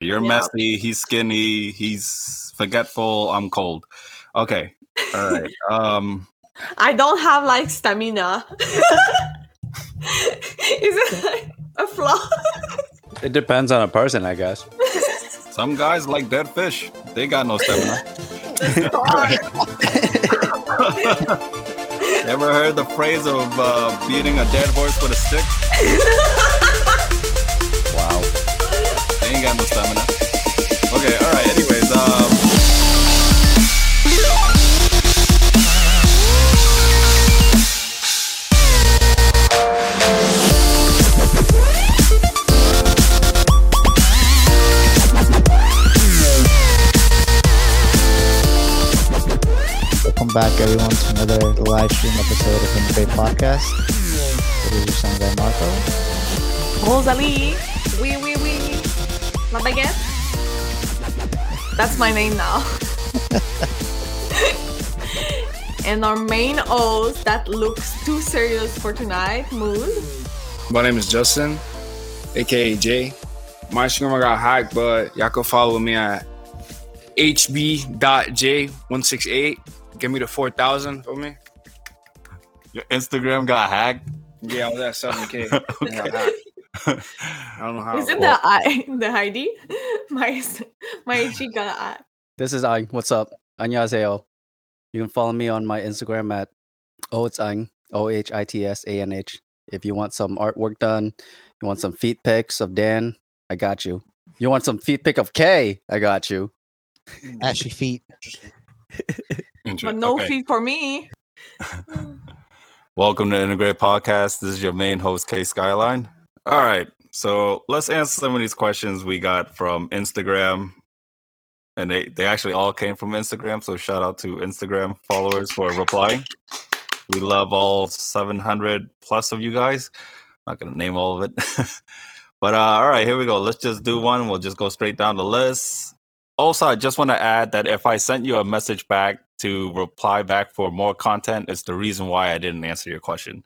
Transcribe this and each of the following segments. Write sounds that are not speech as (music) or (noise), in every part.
You're Yeah. messy. He's skinny. He's forgetful. I'm cold. Okay. All right. Um. (laughs) I don't have like stamina. (laughs) Is it like a flaw? (laughs) It depends on a person, I guess. Some guys like dead fish. They got no stamina. Ever heard the phrase of uh, beating a dead horse with a stick? Wow. They ain't got no stamina. Okay, all right. Anyways, um, Welcome back, everyone, to another live stream episode of Innovate Podcast. It is your sound guy, Marco. Rosalie. La baguette. That's my name now. (laughs) and our main host that looks too serious for tonight, Moose. My name is Justin, aka Jay. My Instagram got hacked, but y'all can follow me at hb.j168. Give me the 4,000 for me. your Instagram got hacked. Yeah, I was at 7K. It got (laughs) hacked. I don't know how. Is it well, (laughs) the I the ID? (laughs) My my IG got I. This is Ang. What's up? 안녕하세요. You can follow me on my Instagram at oh it's Ang O H I T S A N H. If you want some artwork done, you want some feet pics of Dan, I got you. You want some feet pic of K, I got you. Ashy feet. Inter- But no okay. fee for me. Welcome to Integrate Podcast. This is your main host, K Skyline. All right. So let's answer some of these questions we got from Instagram. And they, they actually all came from Instagram. So shout out to Instagram followers for replying. We love all 700 plus of you guys. I'm Not going to name all of it. (laughs) but uh, all right, here we go. Let's just do one. We'll just go straight down the list. Also, I just want to add that if I sent you a message back to reply back for more content, it's the reason why I didn't answer your question.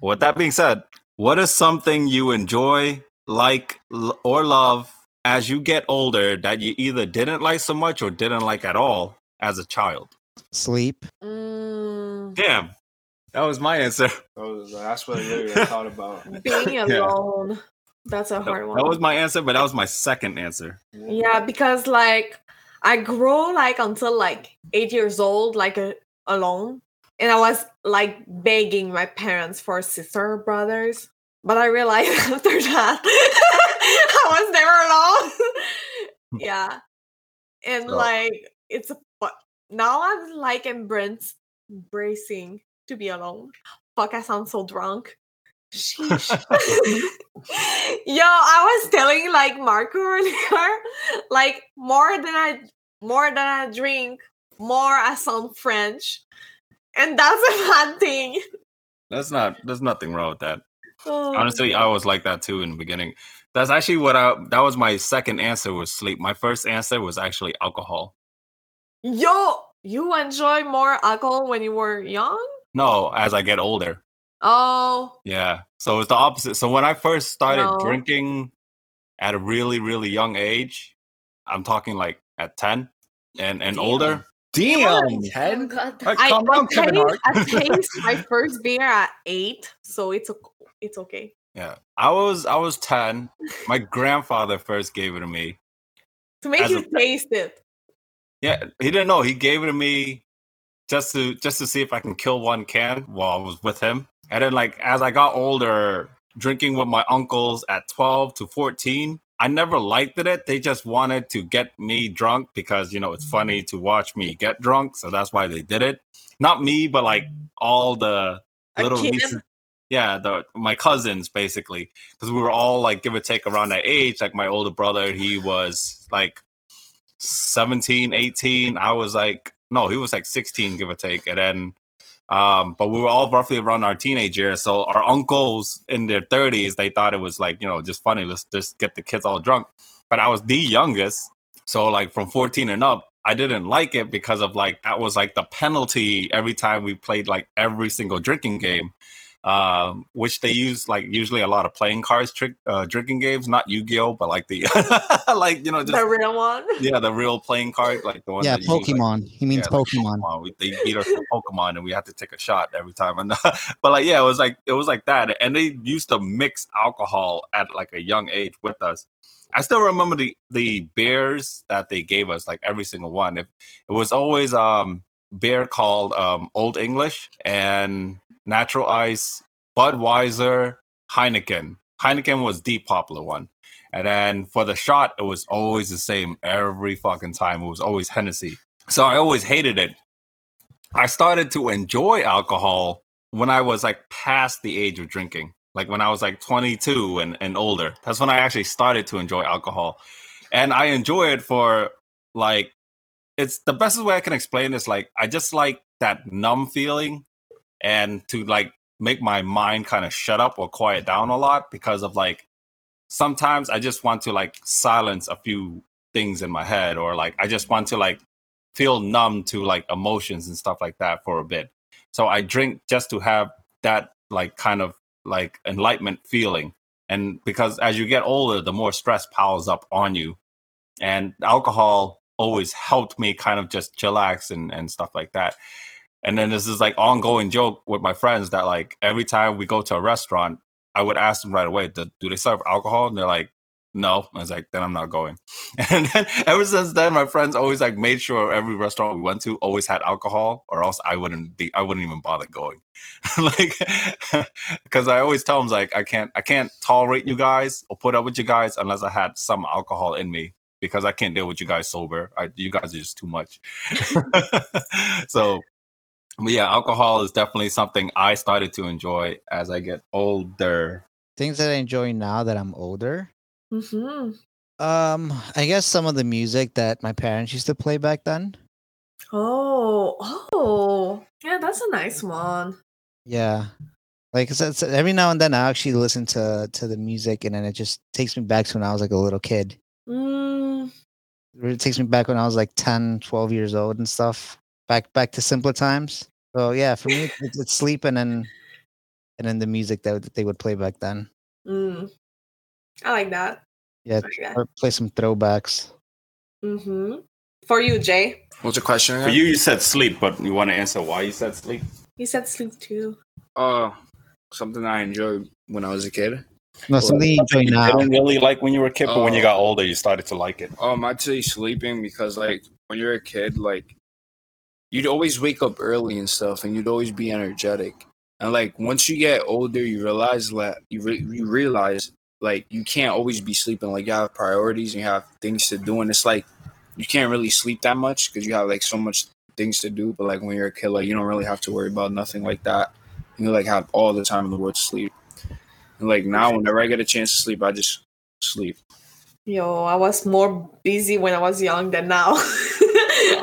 With that being said, what is something you enjoy, like, l- or love as you get older that you either didn't like so much or didn't like at all as a child? Sleep. Mm, Damn, that was my answer. (laughs) that was- that's what I literally thought about. (laughs) being Yeah. alone. That's a That, hard one. that was my answer, but that was my second answer. Yeah, because like I grow like until like eight years old, like uh, alone, and I was like begging my parents for sister or brothers. But I realized (laughs) after that (laughs) I was never alone. Hmm. yeah, and So- like it's a but now I'm like embrace, embracing to be alone. Fuck, I sound so drunk. Sheesh. (laughs) Yo, I was telling like Marco earlier, like more than I more than I drink, more I sound French. And that's a bad thing. That's not. There's nothing wrong with that. Oh. Honestly, I was like that too in the beginning. That's actually what I. That was my second answer was sleep. My first answer was actually alcohol. Yo, you enjoy more alcohol when you were young? No, as I get older. Oh, Yeah. So it's the opposite. So when I first started No. drinking at a really, really young age, I'm talking like at 10 and, and Damn. older. Damn, Oh, Ted. God. Alright, I, calm I, down, Kevin taste, Hart. I (laughs) taste my first beer at eight, so it's o- it's okay. Yeah. I was I was 10. My grandfather first gave it to me. To make you a- taste it. Yeah, he didn't know. He gave it to me just to just to see if I can kill one can while I was with him. And then like as I got older, drinking with my uncles at 12 to 14, I never liked it. They just wanted to get me drunk because you know it's funny to watch me get drunk, so that's why they did it. Not me, but like all the little nieces. Yeah, the my cousins basically, because we were all like give or take around that age. Like my older brother, he was like 17, 18. I was like, no, he was like 16, give or take. And then, um, but we were all roughly around our teenage years. So our uncles in their 30s, they thought it was like, you know, just funny. Let's just get the kids all drunk. But I was the youngest. So, like, from 14 and up, I didn't like it because of like, that was like the penalty every time we played like every single drinking game. Um, which they use like usually a lot of playing cards, trick uh, drinking games, not Yu Gi Oh, but like the (laughs) like you know just the real one. yeah the real playing card, like the one. Yeah, that you use, like, Pokemon. he means yeah, like Pokemon. We, they beat us with Pokemon, and we had to take a shot every time. And (laughs) but like, yeah, it was like it was like that, and they used to mix alcohol at like a young age with us. I still remember the the beers that they gave us, like every single one. It, it was always um beer called um Old English and Natural Ice, Budweiser, Heineken. Heineken was the popular one. And then for the shot, it was always the same every fucking time. It was always Hennessy. So I always hated it. I started to enjoy alcohol when I was like past the age of drinking, like when I was like 22 and, and older. That's when I actually started to enjoy alcohol. And I enjoy it for like, it's the best way I can explain is like, I just like that numb feeling and to like make my mind kind of shut up or quiet down a lot because of like, sometimes I just want to like silence a few things in my head or like I just want to like feel numb to like emotions and stuff like that for a bit. So I drink just to have that like kind of like enlightenment feeling. And because as you get older, the more stress piles up on you. And alcohol always helped me kind of just chillax and, and stuff like that. And then this is like ongoing joke with my friends that like every time we go to a restaurant, I would ask them right away, do, do they serve alcohol? And they're like, no. I was like, then I'm not going. (laughs) And then ever since then, my friends always like made sure every restaurant we went to always had alcohol, or else I wouldn't be, I wouldn't even bother going. (laughs) like, (laughs) because I always tell them like, I can't, I can't tolerate you guys or put up with you guys unless I had some alcohol in me because I can't deal with you guys sober. I, you guys are just too much. so but yeah, alcohol is definitely something I started to enjoy as I get older. Things that I enjoy now that I'm older. hmm Um, I guess some of the music that my parents used to play back then. Oh, oh, yeah, that's a nice one. Yeah. Like it's, it's- every now and then I actually listen to to the music and then it just takes me back to when I was like a little kid. Mm, It takes me back when I was like 10, 12 years old and stuff. Back back to simpler times. So yeah, for me it's, it's sleep and then and then the music that, that they would play back then. mm. I like that. Yeah, I like that. play some throwbacks. hmm For you, Jay, What's your question? For you, you said sleep, but you want to answer why you said sleep? you said sleep too. Uh, something I enjoyed when I was a kid. No, something you enjoy you now. didn't really like when you were a kid, but when you Oh. got older, you started to like it. Um, I'd say sleeping because like when you're a kid, like you'd always wake up early and stuff, and you'd always be energetic. And like once you get older, you realize that you re- you realize like you can't always be sleeping. Like you have priorities and you have things to do, and it's like you can't really sleep that much because you have like so much things to do. But like when you're a kid, like you don't really have to worry about nothing like that. You like have all the time in the world to sleep. And like now, whenever I get a chance to sleep, I just sleep. Yo, I was more busy when I was young than now. (laughs)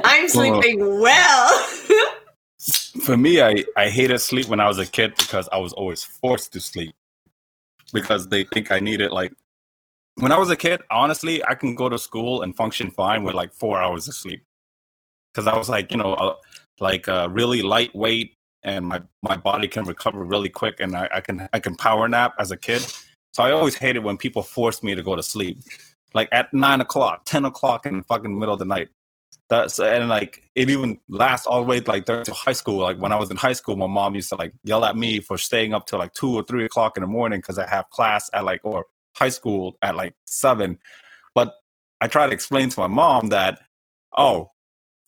I'm sleeping well. (laughs) For me, I, I hated sleep when I was a kid because I was always forced to sleep because they think I needed like when I was a kid, honestly, I can go to school and function fine with like four hours of sleep because I was like, you know, uh, like uh, really lightweight and my, my body can recover really quick and I, I can I can power nap as a kid. So I always hated when people forced me to go to sleep, like at nine o'clock, ten o'clock in the fucking middle of the night. That's and like it even lasts all the way like to high school. Like when I was in high school, my mom used to like yell at me for staying up till like two or three o'clock in the morning because I have class at like or high school at like seven. But I try to explain to my mom that, oh,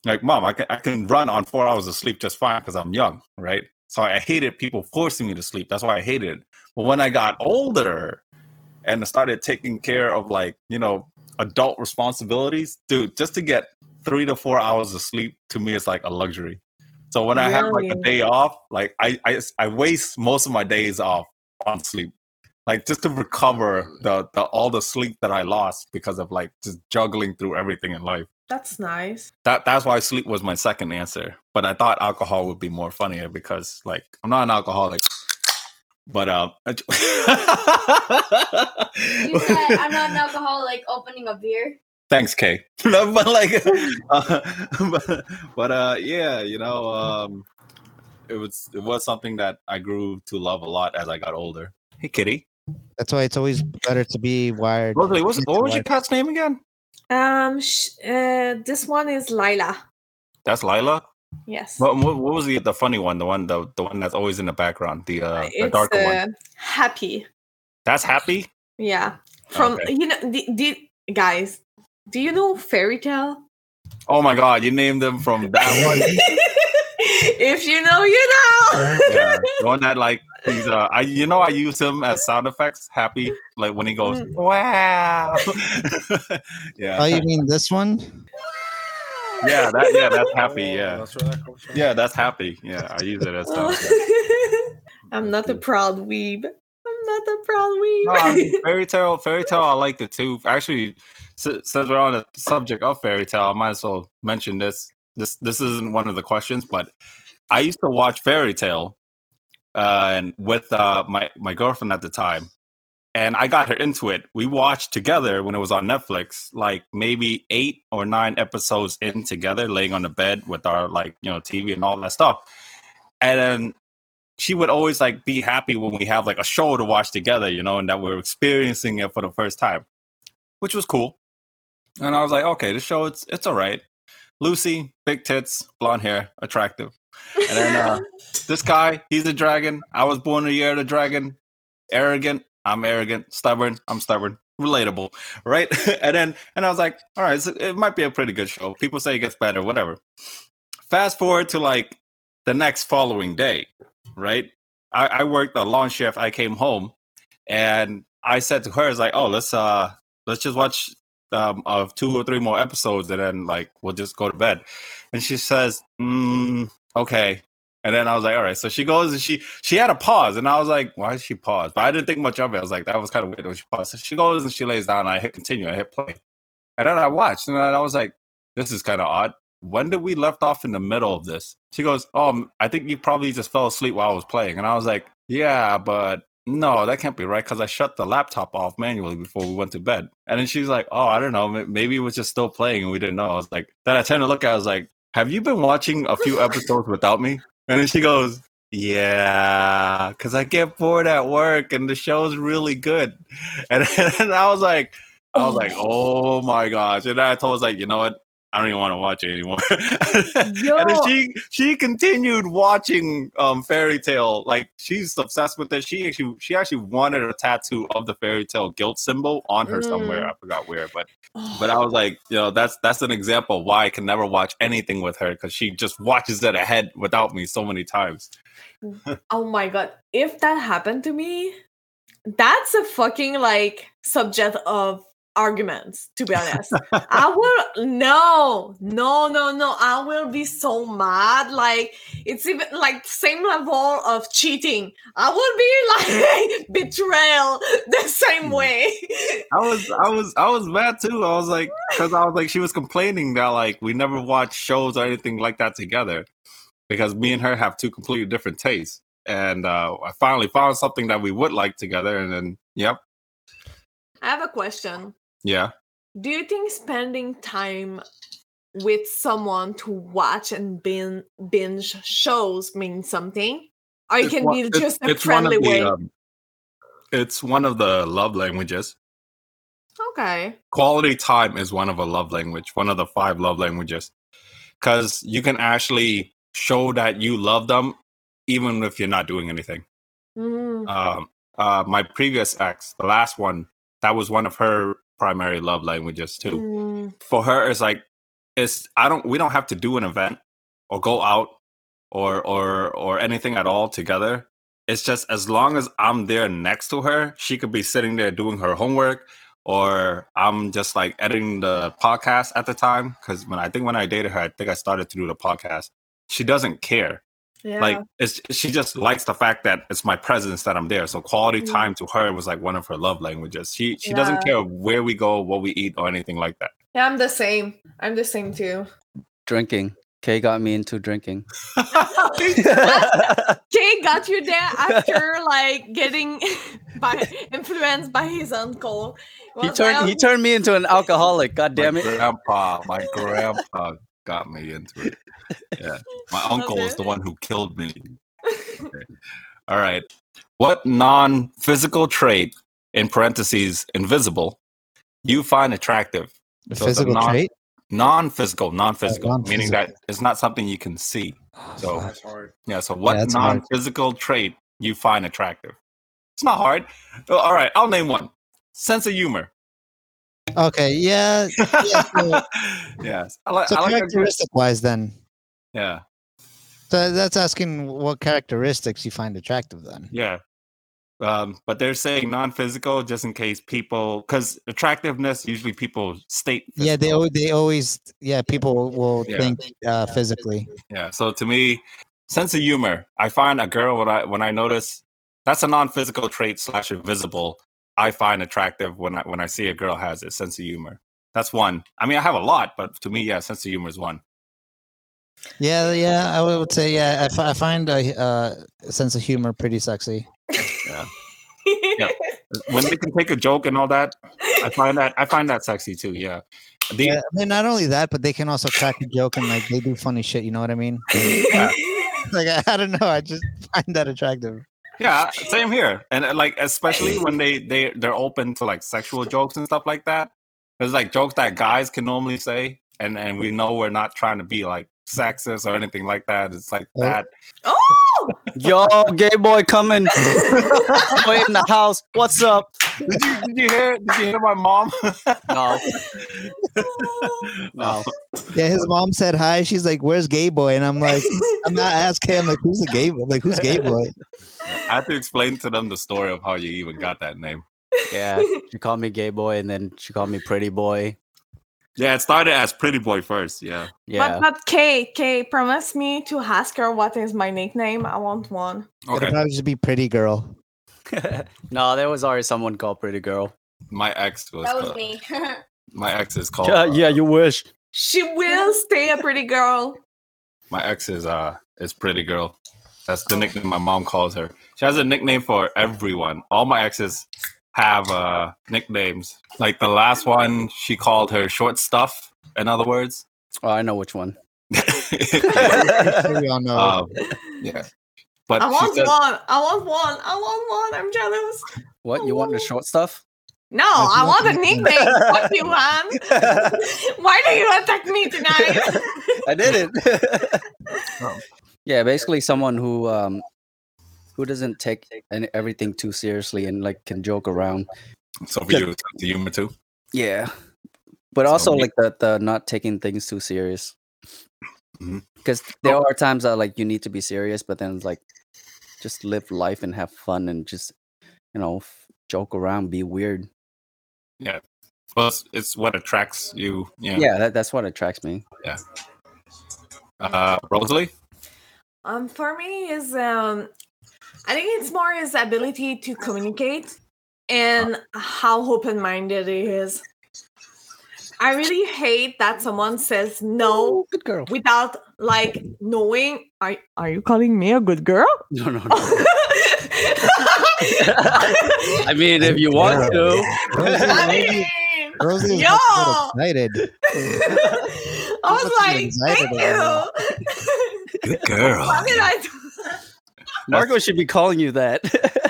like mom, I can I can run on four hours of sleep just fine because I'm young, right? So I hated people forcing me to sleep. That's why I hated it. But when I got older and I started taking care of like, you know, adult responsibilities, dude, just to get three to four hours of sleep to me is like a luxury. So when I have like a day off, like I, I I waste most of my days off on sleep. Like just to recover the, the all the sleep that I lost because of like just juggling through everything in life. That's nice. That that's why sleep was my second answer. But I thought alcohol would be more funnier because like I'm not an alcoholic. But um (laughs) You said I'm not an alcoholic opening a beer. Thanks Kay. (laughs) but like (laughs) uh, (laughs) but, but uh yeah, you know um it was it was something that I grew to love a lot as I got older. Hey, kitty. That's why it's always better to be wired. Rosalie, what's, what was your cat's name again? Um, sh- uh, this one is Lila. That's Lila. Yes. What, what, what was the the funny one? The one the, the one that's always in the background. The uh, the it's darker one. uh, happy. That's happy. Yeah. From Okay. you know, the, the, guys, do you know Fairy Tail? Oh my god, you named them from (laughs) that one. (laughs) if you know, you know. yeah, the one that like he's uh, I you know I use him as sound effects. Happy like when he goes Mm. wow. (laughs) yeah, Oh, you mean this one? yeah, that yeah, that's happy. Yeah, That's that yeah, that's happy. Yeah, I use it as sound. effects. I'm not a proud weeb. I'm not a proud weeb. No, I mean, Fairy Tail, Fairy Tail. I liked it too. Actually, si- since we're on the subject of Fairy Tail, I might as well mention this. This this isn't one of the questions, but I used to watch Fairy Tail, uh, and with uh, my my girlfriend at the time, and I got her into it. We watched together when it was on Netflix, like maybe eight or nine episodes in together, laying on the bed with our like you know TV and all that stuff, and then she would always like be happy when we have like a show to watch together, you know, and that we're experiencing it for the first time, which was cool. And I was like, okay, the show it's it's all right. Lucy, big tits, blonde hair, attractive. And then uh, (laughs) this guy, he's a dragon. I was born a year of the dragon. Arrogant, I'm arrogant. Stubborn, I'm stubborn. Relatable, right? (laughs) and then and I was like, all right, so it might be a pretty good show. People say it gets better, whatever. Fast forward to like the next following day, right? I, I worked a long shift. I came home, and I said to her, "It's like, oh, let's uh, let's just watch um of two or three more episodes, and then like we'll just go to bed." And she says, mm, "Okay." And then I was like, "All right." So she goes and she she had a pause, and I was like, "Why did she pause?" But I didn't think much of it. I was like, "That was kind of weird." When she paused, so she goes and she lays down. And I hit continue. I hit play, and then I watched, and I was like, "This is kind of odd." when did we left off in the middle of this? She goes, um, I think you probably just fell asleep while I was playing. And I was like, yeah, but no, that can't be right because I shut the laptop off manually before we went to bed. And then she's like, oh, I don't know, maybe it was just still playing and we didn't know. I was like, then I turned to look at, I was like, have you been watching a few episodes without me? And then she goes, yeah, because I get bored at work and the show's really good. (laughs) And, and I was like, I was like, oh, oh my gosh. And I told was like, you know what? I don't even want to watch it anymore. (laughs) and she she continued watching um Fairy Tail. Like she's obsessed with it. She actually she actually wanted a tattoo of the Fairy Tail guild symbol on her somewhere. Mm. I forgot where, but (sighs) but I was like, you know, that's that's an example of why I can never watch anything with her because she just watches it ahead without me so many times. (laughs) Oh my god. If that happened to me, that's a fucking like subject of arguments, to be honest. (laughs) I will no, no, no, no. I will be so mad. Like it's even like same level of cheating. I will be (laughs) like betrayal the same way. I was I was I was mad too. I was like (laughs) because I was like she was complaining that like we never watch shows or anything like that together because me and her have two completely different tastes. And uh, I finally found something that we would like together, and then yep, I have a question. Yeah. Do you think spending time with someone to watch and bin- binge shows means something? Or it It's can one- be just a friendly the, way? um, it's one of the love languages. okay. Quality time is one of a love language, one of the five love languages, because you can actually show that you love them even if you're not doing anything. Mm. um, uh, my previous ex, the last one, that was one of her primary love languages too. Mm. For her, it's like it's I don't we don't have to do an event or go out or or or anything at all together. It's just as long as I'm there next to her, she could be sitting there doing her homework, or I'm just like editing the podcast at the time. Because when I think when I dated her, I think I started to do the podcast. She doesn't care Yeah. like it's she just likes the fact that it's my presence that I'm there. So quality Mm. time to her was like one of her love languages. She she doesn't care where we go, what we eat, or anything like that. yeah, I'm the same. I'm the same too. Drinking. Kay got me into drinking. (laughs) (laughs) Kay got you there after (laughs) like getting by influenced by his uncle. he Was turned he turned me into an alcoholic. God damn my it. grandpa, my grandpa. got me into it. Yeah, (laughs) my uncle is the one who killed me. (laughs) Okay. All right, what non-physical trait in parentheses invisible you find attractive? A So physical non- trait. Non-physical, non-physical, meaning non-physical. that it's not something you can see. Ah, so That's hard. yeah, so what that's hard. non-physical trait you find attractive? It's not hard. All right, I'll name one. Sense of humor. Okay, yeah. yeah so, (laughs) yes, I like. so I like a good, characteristic wise, then, yeah, so that's asking what characteristics you find attractive. Then, yeah. Um, but they're saying non-physical just in case people, because attractiveness usually people state. yeah, they they always yeah people will Yeah. think uh, physically. Yeah. So to me, sense of humor. I find a girl when I when I notice that's a non-physical trait slash invisible. I find attractive when I when I see a girl has it. Sense of humor. That's one. I mean, I have a lot, but to me, yeah, sense of humor is one. Yeah, yeah, I would say yeah. I, I find a uh, sense of humor pretty sexy. (laughs) Yeah. When they can take a joke and all that, I find that I find that sexy too. Yeah. The, Yeah, I mean, not only that, but they can also crack a joke and like they do funny shit. You know what I mean? (laughs) Like I, I don't know, I just find that attractive. Yeah, same here. And uh, like especially (laughs) when they they they're open to like sexual jokes and stuff like that. There's like jokes that guys can normally say, and and we know we're not trying to be like sexist or anything like that. It's like Oh. that. oh, Yo, gay boy coming. (laughs) boy in the house. What's up? Did you did you hear did you hear my mom? (laughs) No, no. Yeah, his mom said hi. She's like, "Where's Gay Boy?" And I'm like, I'm not asking him like, "Who's the gay boy?" Like, who's Gay Boy? I had to explain to them the story of how you even got that name. Yeah, she called me gay boy, and then she called me pretty boy. Yeah, it started as Pretty Boy first. Yeah. Yeah, But but Kay, Kay, promise me to ask her what is my nickname. I want one. Okay. It'll Okay. probably just be Pretty Girl. (laughs) no, there was already someone called pretty girl. My ex was. That was uh, me. (laughs) My ex is called. Yeah, uh, yeah, you wish. She will stay a pretty girl. My ex is uh is Pretty Girl. That's the nickname my mom calls her. She has a nickname for everyone. All my exes have uh nicknames. Like the last one, she called her short stuff. In other words, Oh, I know which one. (laughs) We all know. um, yeah. But I want said, one. I want one. I want one. I'm jealous. What you want the short stuff? No, That's I want a the nickname. what Fuck you, want? (laughs) Why do you attack me tonight? I did it. Oh. (laughs) yeah, basically someone who um who doesn't take any, everything too seriously and like can joke around. so for you, it's the humor too. Yeah, but So also me- like the the not taking things too serious. Because there are times that like you need to be serious, but then it's like just live life and have fun and just you know f- joke around, be weird. Yeah, well, it's, it's what attracts you. Yeah. Yeah, that, that's what attracts me. Yeah. Uh, Rosalie. Um, for me is um, I think it's more his ability to communicate and how open-minded he is. I really hate that someone says no oh, good girl. without like knowing. Are Are you calling me a good girl? (laughs) No, no, no. (laughs) I mean, if you want to. Rosie, (laughs) I mean, Rosie is yo! about to get excited. I was like, thank you. Good girl. What did I do? Marco should be calling you that. (laughs)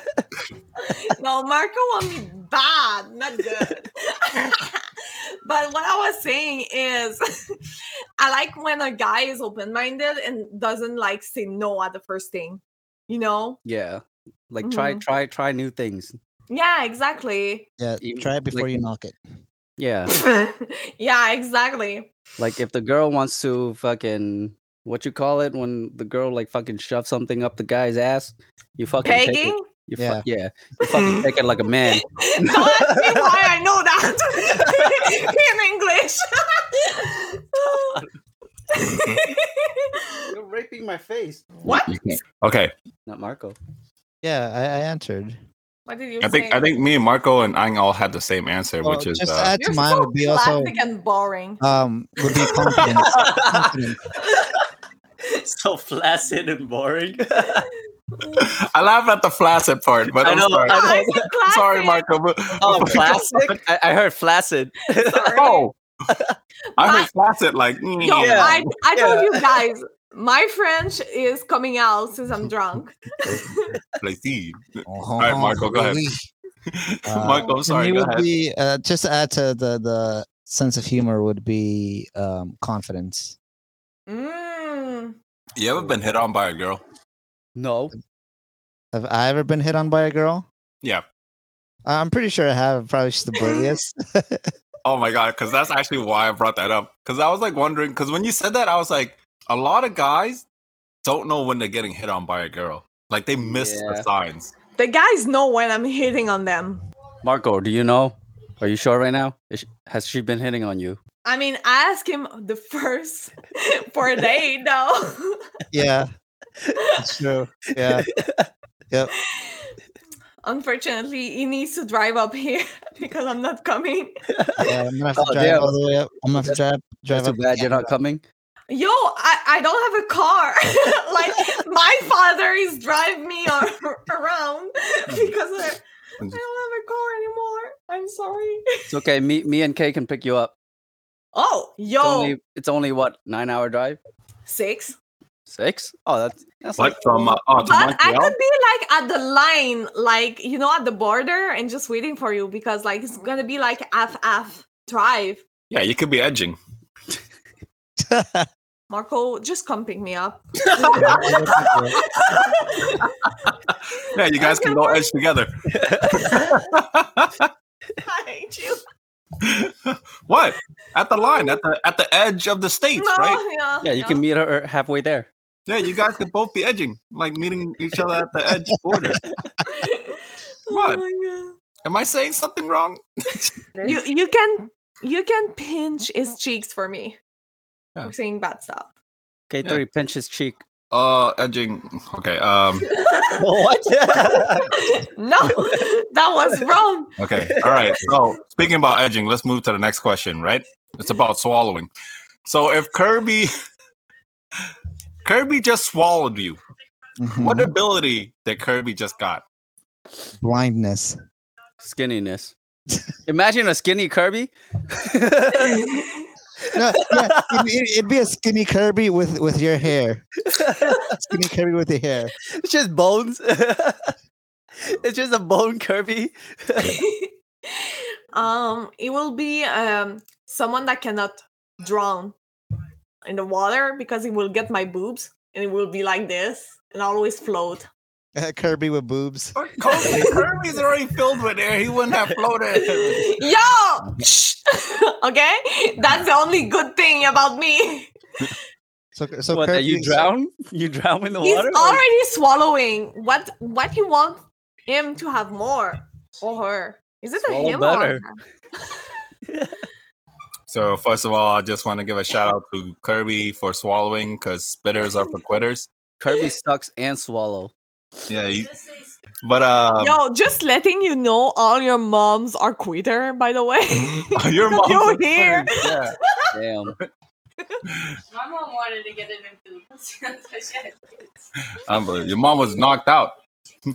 No, Marco want me bad, not good. (laughs) but what I was saying is, (laughs) I like when a guy is open minded and doesn't like say no at the first thing. You know? yeah, like try, Mhm. try, try new things. Yeah, exactly. Yeah, Even, try it before like- you knock it. Yeah, yeah, exactly. like if the girl wants to fucking what you call it when the girl like fucking shoves something up the guy's ass, you fucking take it. Pegging? You Yeah. fuck, yeah, you fucking take it like a man. (laughs) Don't ask me why I know that (laughs) in English. You're raping my face. what? Okay, Not Marco. Yeah, I, I answered. What did you I think? I think me and Marco and Ang all had the same answer, Well, which is just uh, add to mine so would be also and boring. um would be (laughs) confidence. confidence. (laughs) so flaccid and boring. (laughs) I laugh at the flaccid part, but I I'm know, sorry. I know. I (laughs) sorry, Marco. but- oh, plastic? I, I heard flaccid. Oh, I heard My- flaccid like. mm, Yo, Yeah. I, I told Yeah. you guys, my French is coming out since I'm drunk. Placide. All right, Marco, go ahead. Michael, I'm sorry. Go would ahead. be uh, just to add to the the sense of humor would be um, confidence. Mm. You ever been hit on by a girl? No. Have I ever been hit on by a girl? Yeah. I'm pretty sure I have. Probably just the (laughs) bulliest. (laughs) Oh my god, because that's actually why I brought that up. Because I was like wondering, because when you said that, I was like, a lot of guys don't know when they're getting hit on by a girl. Like they miss the signs. The guys know when I'm hitting on them. Marco, do you know? Are you sure right now? Is she, has she been hitting on you? I mean, I asked him the first (laughs) for a date, though. yeah, that's true. Yeah, yep. Unfortunately, he needs to drive up here (laughs) because I'm not coming. Yeah, I'm gonna have to Oh, drive damn. all the way up. I'm gonna have to drive drive That's too bad you're not coming. Yo, I, I don't have a car. (laughs) like my father is driving me ar- around because I, I don't have a car anymore. I'm sorry. It's okay. Me, me and Kay can pick you up. Oh, yo, It's only, it's only what nine hour drive. six. Six? Oh, that's that's like Like from uh, oh, But I could be like at the line, like you know, at the border, and just waiting for you because like it's gonna be like half half drive. Yeah, you could be edging. (laughs) Marco, just come pick me up. (laughs) Yeah, you guys can go edge together. (laughs) I hate you. What? At the line, at the at the edge of the states, No, right? yeah, yeah. You can meet her er, halfway there. Yeah, you guys could both be edging, like meeting each other at the edge border. (laughs) Oh What? my Am I saying something wrong? (laughs) You you can you can pinch his cheeks for me. Yeah. I'm saying bad stuff. K three pinch his cheek. Uh, edging. Okay. Um. (laughs) what? (laughs) no, that was wrong. Okay. All right. So speaking about edging, let's move to the next question. Right? It's about swallowing. So if Kirby, (laughs) Kirby just swallowed you, what Mhm. ability that Kirby just got? Blindness. Skinniness. Imagine a skinny Kirby. No, yeah, it'd, be- it'd be a skinny Kirby with with your hair. Skinny Kirby with your hair. it's just bones. (laughs) it's just a bone Kirby. (laughs) um, it will be um someone that cannot drown in the water because it will get my boobs and it will be like this and always float. (laughs) Kirby with boobs. Kirby, Kirby's already filled with air. He wouldn't have floated. Yo, Shh. (laughs) okay, that's the only good thing about me. So (laughs) so what? That you drown? You drown in the He's water? or- already swallowing. What? What you want him to have more or her? Is it a Swallow him better. or? (laughs) So first of all, I just want to give a shout out to Kirby for swallowing because spitters are for quitters. Kirby sucks and swallow. Yeah, you, but um, Yo, just letting you know, all your moms are quitter. By the way, (laughs) your (laughs) mom. you here. Yeah. Damn. (laughs) My mom wanted to get it into the Unbelievable. Your mom was knocked out. All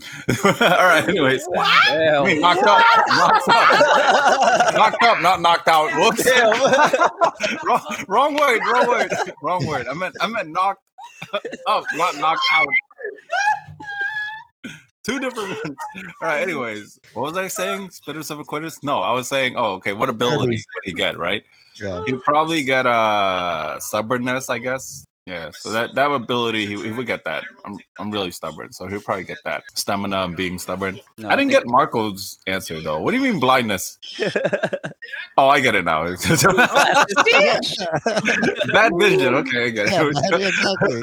right. Anyways, I mean knocked up, knocked up, knocked up, not knocked out. Whoops. wrong, wrong word. Wrong word. Wrong word. I meant I meant knocked up, not knocked out. Two different (laughs) ones. All right. Anyways, what was I saying? Spitters of a quitters? No, I was saying, oh, okay. What ability would he get? Right? Yeah. He'd probably get uh stubbornness, I guess. Yeah, so that that ability he, he would get that. I'm I'm really stubborn, so he'll probably get that stamina and being stubborn. No, I didn't get Marco's answer though. What do you mean blindness? (laughs) Oh, I get it now. (laughs) Bad vision. Okay, I get Yeah, it. exactly.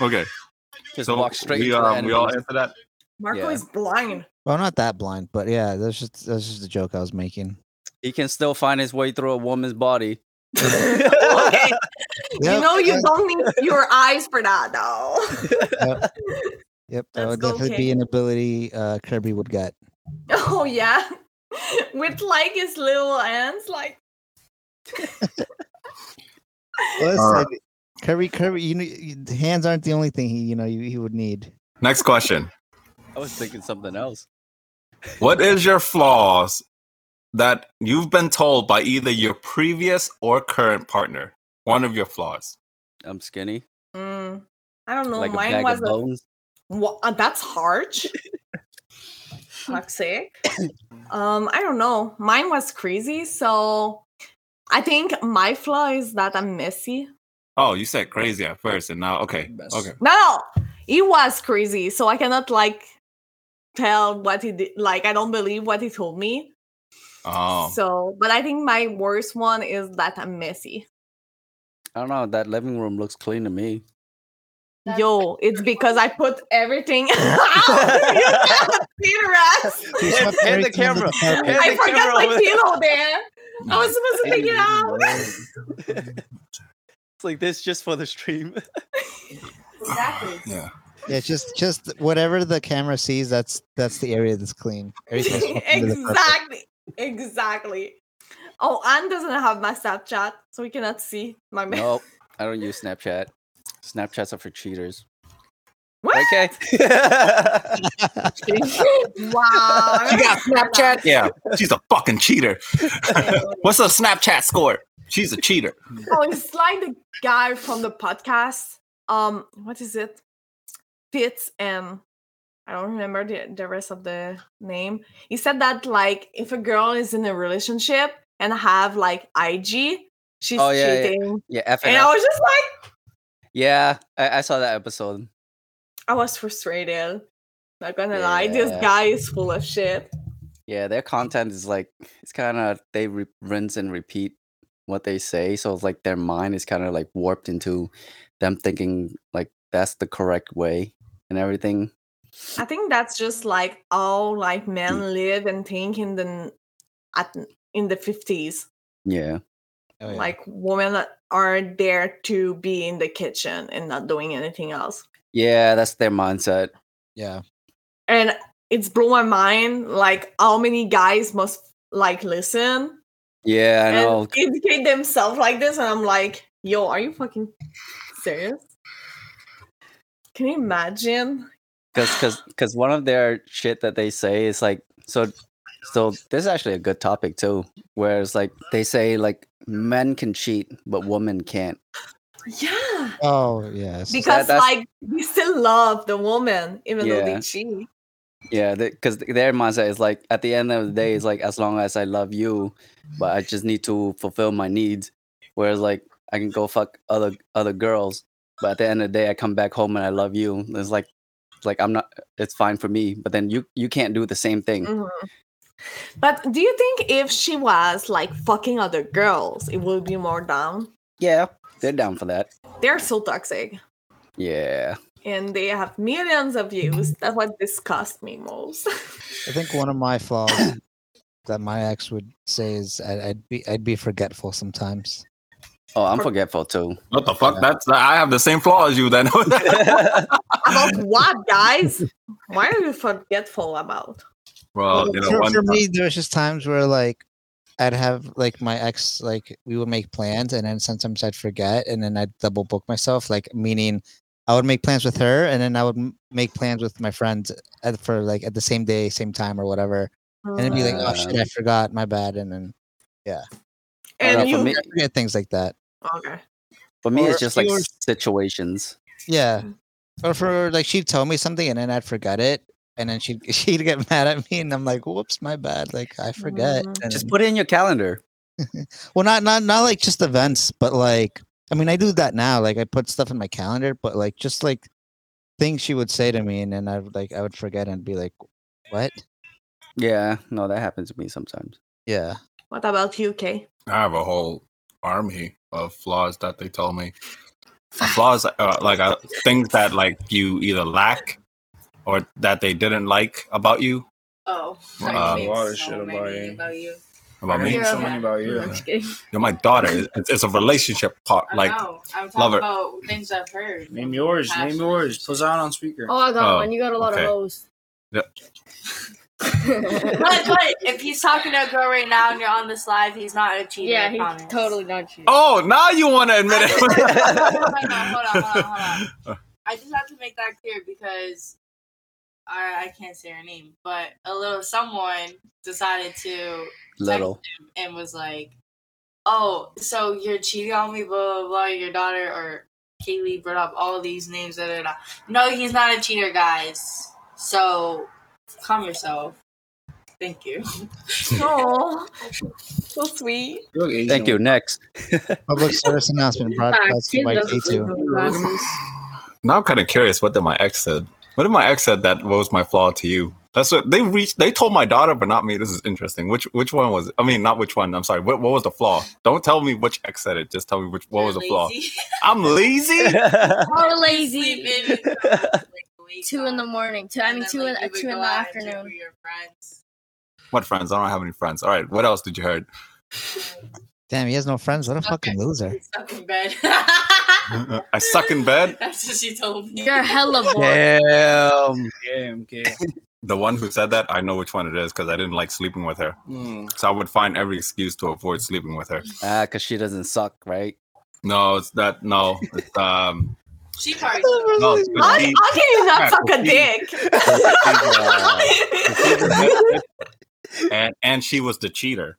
okay, Just so walk straight we into um we all enemies. answer that. Marco Yeah. is blind. Well, not that blind, but yeah, that's just that's just a joke I was making. He can still find his way through a woman's body. (laughs) okay, (laughs) you know you don't need your eyes for that, though. (laughs) Yep, yep that would definitely Kay. be an ability uh, Kirby would get. oh yeah, with like his little hands, like. Listen, Alright. Kirby, Kirby, you know, hands aren't the only thing he, you know, you, he would need. Next question: I was thinking something else. What is your flaws that you've been told by either your previous or current partner. One of your flaws. I'm skinny. Mm, I don't know. like a Mine bag was of a, bones. Uh, that's harsh. (laughs) Toxic. Um, I don't know. Mine was crazy, so I think my flaw is that I'm messy. Oh, you said crazy at first, and now okay, Best. okay. No, no, he was crazy, so I cannot like tell what he did. Like, I don't believe what he told me. Oh, So, but I think my worst one is that I'm messy. I don't know. That living room looks clean to me. That's- Yo, it's because I put everything (laughs) (laughs) out. Pinterest. You swept the camera. carpet. And I the forgot camera my over there. pillow there. I was supposed to take it out. (laughs) It's like this just for the stream. (laughs) Exactly. (sighs) yeah. Yeah, just just whatever the camera sees, that's that's the area that's clean. Everything is swept under the carpet. exactly. Exactly. Oh, Anne doesn't have my Snapchat, so we cannot see my man. (laughs) nope, I don't use Snapchat. Snapchats are for cheaters. What? Okay. (laughs) Wow. She got Snapchat. Yeah, she's a fucking cheater. (laughs) What's the Snapchat score? She's a cheater. Oh, it's like the guy from the podcast. Um, what is it? Fitz and I don't remember the, the rest of the name. He said that like if a girl is in a relationship and have like IG, she's Oh, yeah, yeah. cheating. yeah, F And and I was just like, Yeah, I, I saw that episode. I was frustrated. Not gonna lie, this guy is full of shit. Yeah, their content is like it's kind of they re- rinse and repeat what they say, so it's like their mind is kind of like warped into them thinking like that's the correct way and everything. I think that's just like all like Mm. men live and think in the at in the fifties. Yeah, Oh, yeah. Like women are there to be in the kitchen and not doing anything else. Yeah, that's their mindset. yeah. And it's blew my mind like how many guys must like listen Yeah, I know. and educate themselves like this. And I'm like, yo, are you fucking serious? Can you imagine? because because because one of their shit that they say is like so so this is actually a good topic too where it's like they say like men can cheat but women can't Yeah. (gasps) Oh yes. Because that's- like we still love the woman even though they Yeah. cheat. yeah because their mindset is like at the end of the day it's like as long as i love you but i just need to fulfill my needs whereas like i can go fuck other other girls but at the end of the day i come back home and i love you it's like it's like i'm not it's fine for me but then you you can't do the same thing Mhm. But do you think if she was like fucking other girls, it would be more down? yeah they're down for that They're so toxic yeah and they have millions of views. That's what disgusts me most. (laughs) I think one of my flaws (coughs) that my ex would say is I, I'd be I'd be forgetful sometimes. oh i'm For- forgetful too What the fuck? That's I have the same flaw as you then. (laughs) about what, guys? Why are you forgetful about? well, you know, for, one for me, there's just times where like I'd have like my ex like we would make plans and then sometimes I'd forget and then I'd double book myself like meaning I would make plans with her and then I would m- make plans with my friends at, for like at the same day, same time or whatever, and then be like, oh shit, I forgot, my bad, and then yeah. And for you me- forget things like that. okay. For me, Or it's just like yours- situations. Yeah. Mm. Or for like she'd tell me something and then I'd forget it. And then she'd (laughs) she'd get mad at me and I'm like, whoops, my bad. Like I forget. Mhm. And Just put it in your calendar. (laughs) well not not not like just events, but like I mean I do that now. Like I put stuff in my calendar, but like just like things she would say to me and then I would like I would forget and be like, What? Yeah, no, that happens to me sometimes. Yeah. What about you, Kay? I have a whole army of flaws that they tell me. Flaws, uh, like uh, things that like you either lack or that they didn't like about you. Oh, Uh, I a think lot of so shit about you. About you. About me, think so Yeah. many about you. I'm just kidding. (laughs) you're my daughter. It's, it's a relationship part. I Like, know. I'm love talking her. about things I've heard. Name yours. past Name yours. Put on on speaker. Oh, I got Oh, one. You got a lot okay. of hoes. (laughs) But, but if he's talking to a girl right now and you're on this live, he's not a cheater. yeah, he's promise. totally not cheating. oh, now you want to admit hold on, it. hold on, hold on, hold on. (laughs) I just have to make that clear because I, I can't say her name, but a little someone decided to Little. text him and was like, "Oh, so you're cheating on me, blah blah blah." Your daughter or Kaylee brought up all these names. Da, da, da. No, he's not a cheater, guys. So calm yourself. Thank you. (laughs) Oh, so sweet. You look Asian Thank you. Next. (laughs) Public service announcement broadcast by K2. Now I'm kind of curious. What did my ex said? What did my ex said that was my flaw to you? That's what they reached. They told my daughter, but not me. This is interesting. Which which one was? It? I mean, not which one. I'm sorry. What what was the flaw? Don't tell me which ex said it. Just tell me which what was the flaw. (laughs) I'm lazy. (laughs) Oh, lazy. Sleeping, (laughs) Two in the morning. Two, I mean, then, two in, like, two in the out and drink afternoon. friends. what friends? I don't have any friends. All right. What else did you heard? Damn, he has no friends. What a fucking loser. Stuck in bed. I suck in bed. (laughs) That's what she told me. You're hella bored. Damn. Damn, okay. (laughs) The one who said that, I know which one it is because I didn't like sleeping with her. Hmm. So I would find every excuse to avoid sleeping with her. Ah, because she doesn't suck, right? No, it's that. No, it's um. She probably. No, it's 'cause How, she- how can you not suck a dick? (laughs) and and she was the cheater.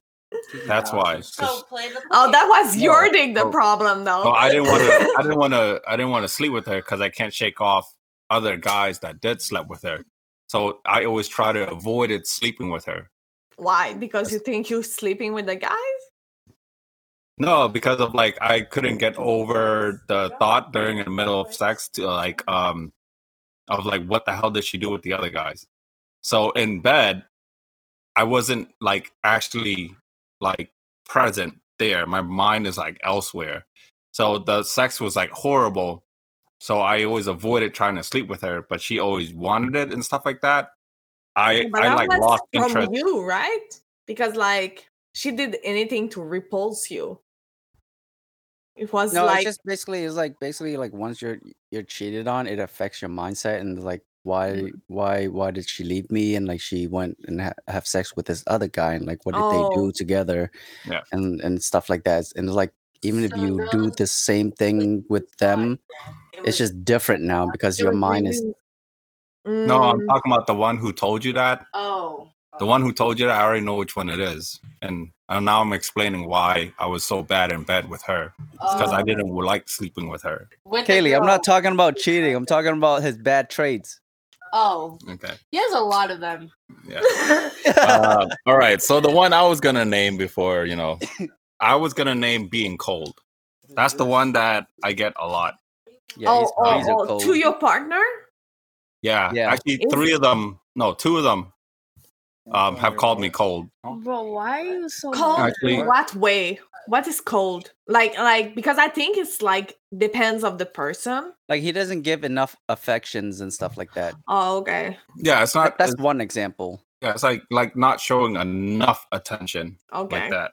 That's why. So oh, that was No. your dick the Oh. problem, though. So I didn't want to. (laughs) I didn't want to. I didn't want to sleep with her because I can't shake off other guys that did slept with her. So I always try to avoid it sleeping with her. Why? Because you think you're sleeping with the guys? No, because of like I couldn't get over the thought during the middle of sex to like um of like what the hell did she do with the other guys? So in bed, I wasn't like actually like present there. My mind is like elsewhere. So the sex was like horrible. So I always avoided trying to sleep with her, but she always wanted it and stuff like that. I But I that like lost from interest. you, right? Because like she did anything to repulse you. It was No, like it's just basically it's like basically like once you're you're cheated on, it affects your mindset and like why why why did she leave me and like she went and ha- have sex with this other guy and like what did they Oh. do together Yeah. and and stuff like that and like even if you do the same thing with them It it's was- just different now because your was mind is really- No, I'm Mm, talking about the one who told you that. Oh. The one who told you that, I already know which one it is. And, and now I'm explaining why I was so bad in bed with her. Because I Oh. didn't like sleeping with her. With Kaylee, I'm not talking about cheating. I'm talking about his bad traits. Oh, Okay. he has a lot of them. Yeah. (laughs) Uh, all right. So the one I was going to name before, you know, I was going to name being cold. That's the one that I get a lot. Yeah, oh, oh, oh, to your partner? Yeah. Yeah. Actually, Is- three of them, no, two of them um, have called me cold. Bro, why are you so Cold Actually- what way? What is cold? Like like because I think it's like depends of the person. like he doesn't give enough affections and stuff like that. Oh, okay. Yeah. It's not, that's it's, one example. yeah, it's like, like not showing enough attention. Okay. like that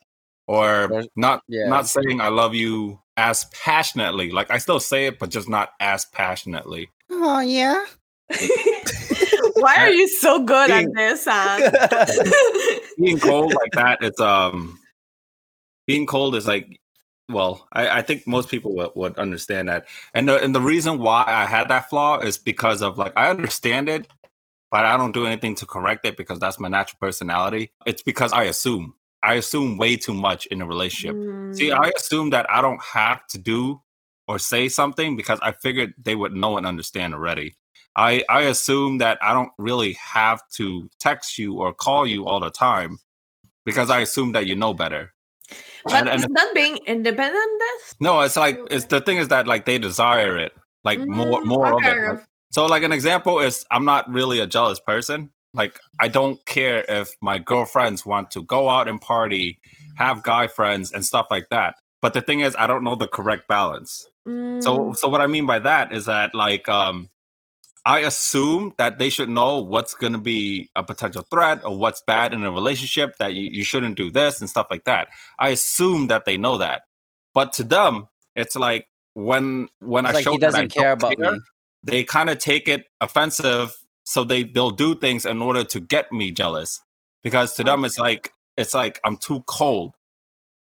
or There's- not yeah. not saying i love you as passionately like i still say it but just not as passionately Oh yeah. (laughs) Why are you so good at this, Anne? (laughs) being cold like that it's um being cold is like well i, I think most people would, would understand that. And the, and the reason why i had that flaw is because of like i understand it but i don't do anything to correct it because that's my natural personality. It's because i assume. I assume way too much in a relationship. See, Mm, I assume that I don't have to do or say something because I figured they would know and understand already. I I assume that I don't really have to text you or call you all the time because I assume that you know better. But and- and- is that being independent? No, it's like it's the thing is that like they desire it, like more Mm, more of it. Like, so like an example is I'm not really a jealous person. Like I don't care if my girlfriends want to go out and party, have guy friends and stuff like that. But the thing is I don't know the correct balance. So Mm, so what I mean by that is that like um I assume that they should know what's going to be a potential threat or what's bad in a relationship that you, you shouldn't do this and stuff like that. I assume that they know that. But to them, it's like when when It's I like show he them that I doesn't care about care, me. they kind of take it offensive so they they'll do things in order to get me jealous because to them it's like it's like I'm too cold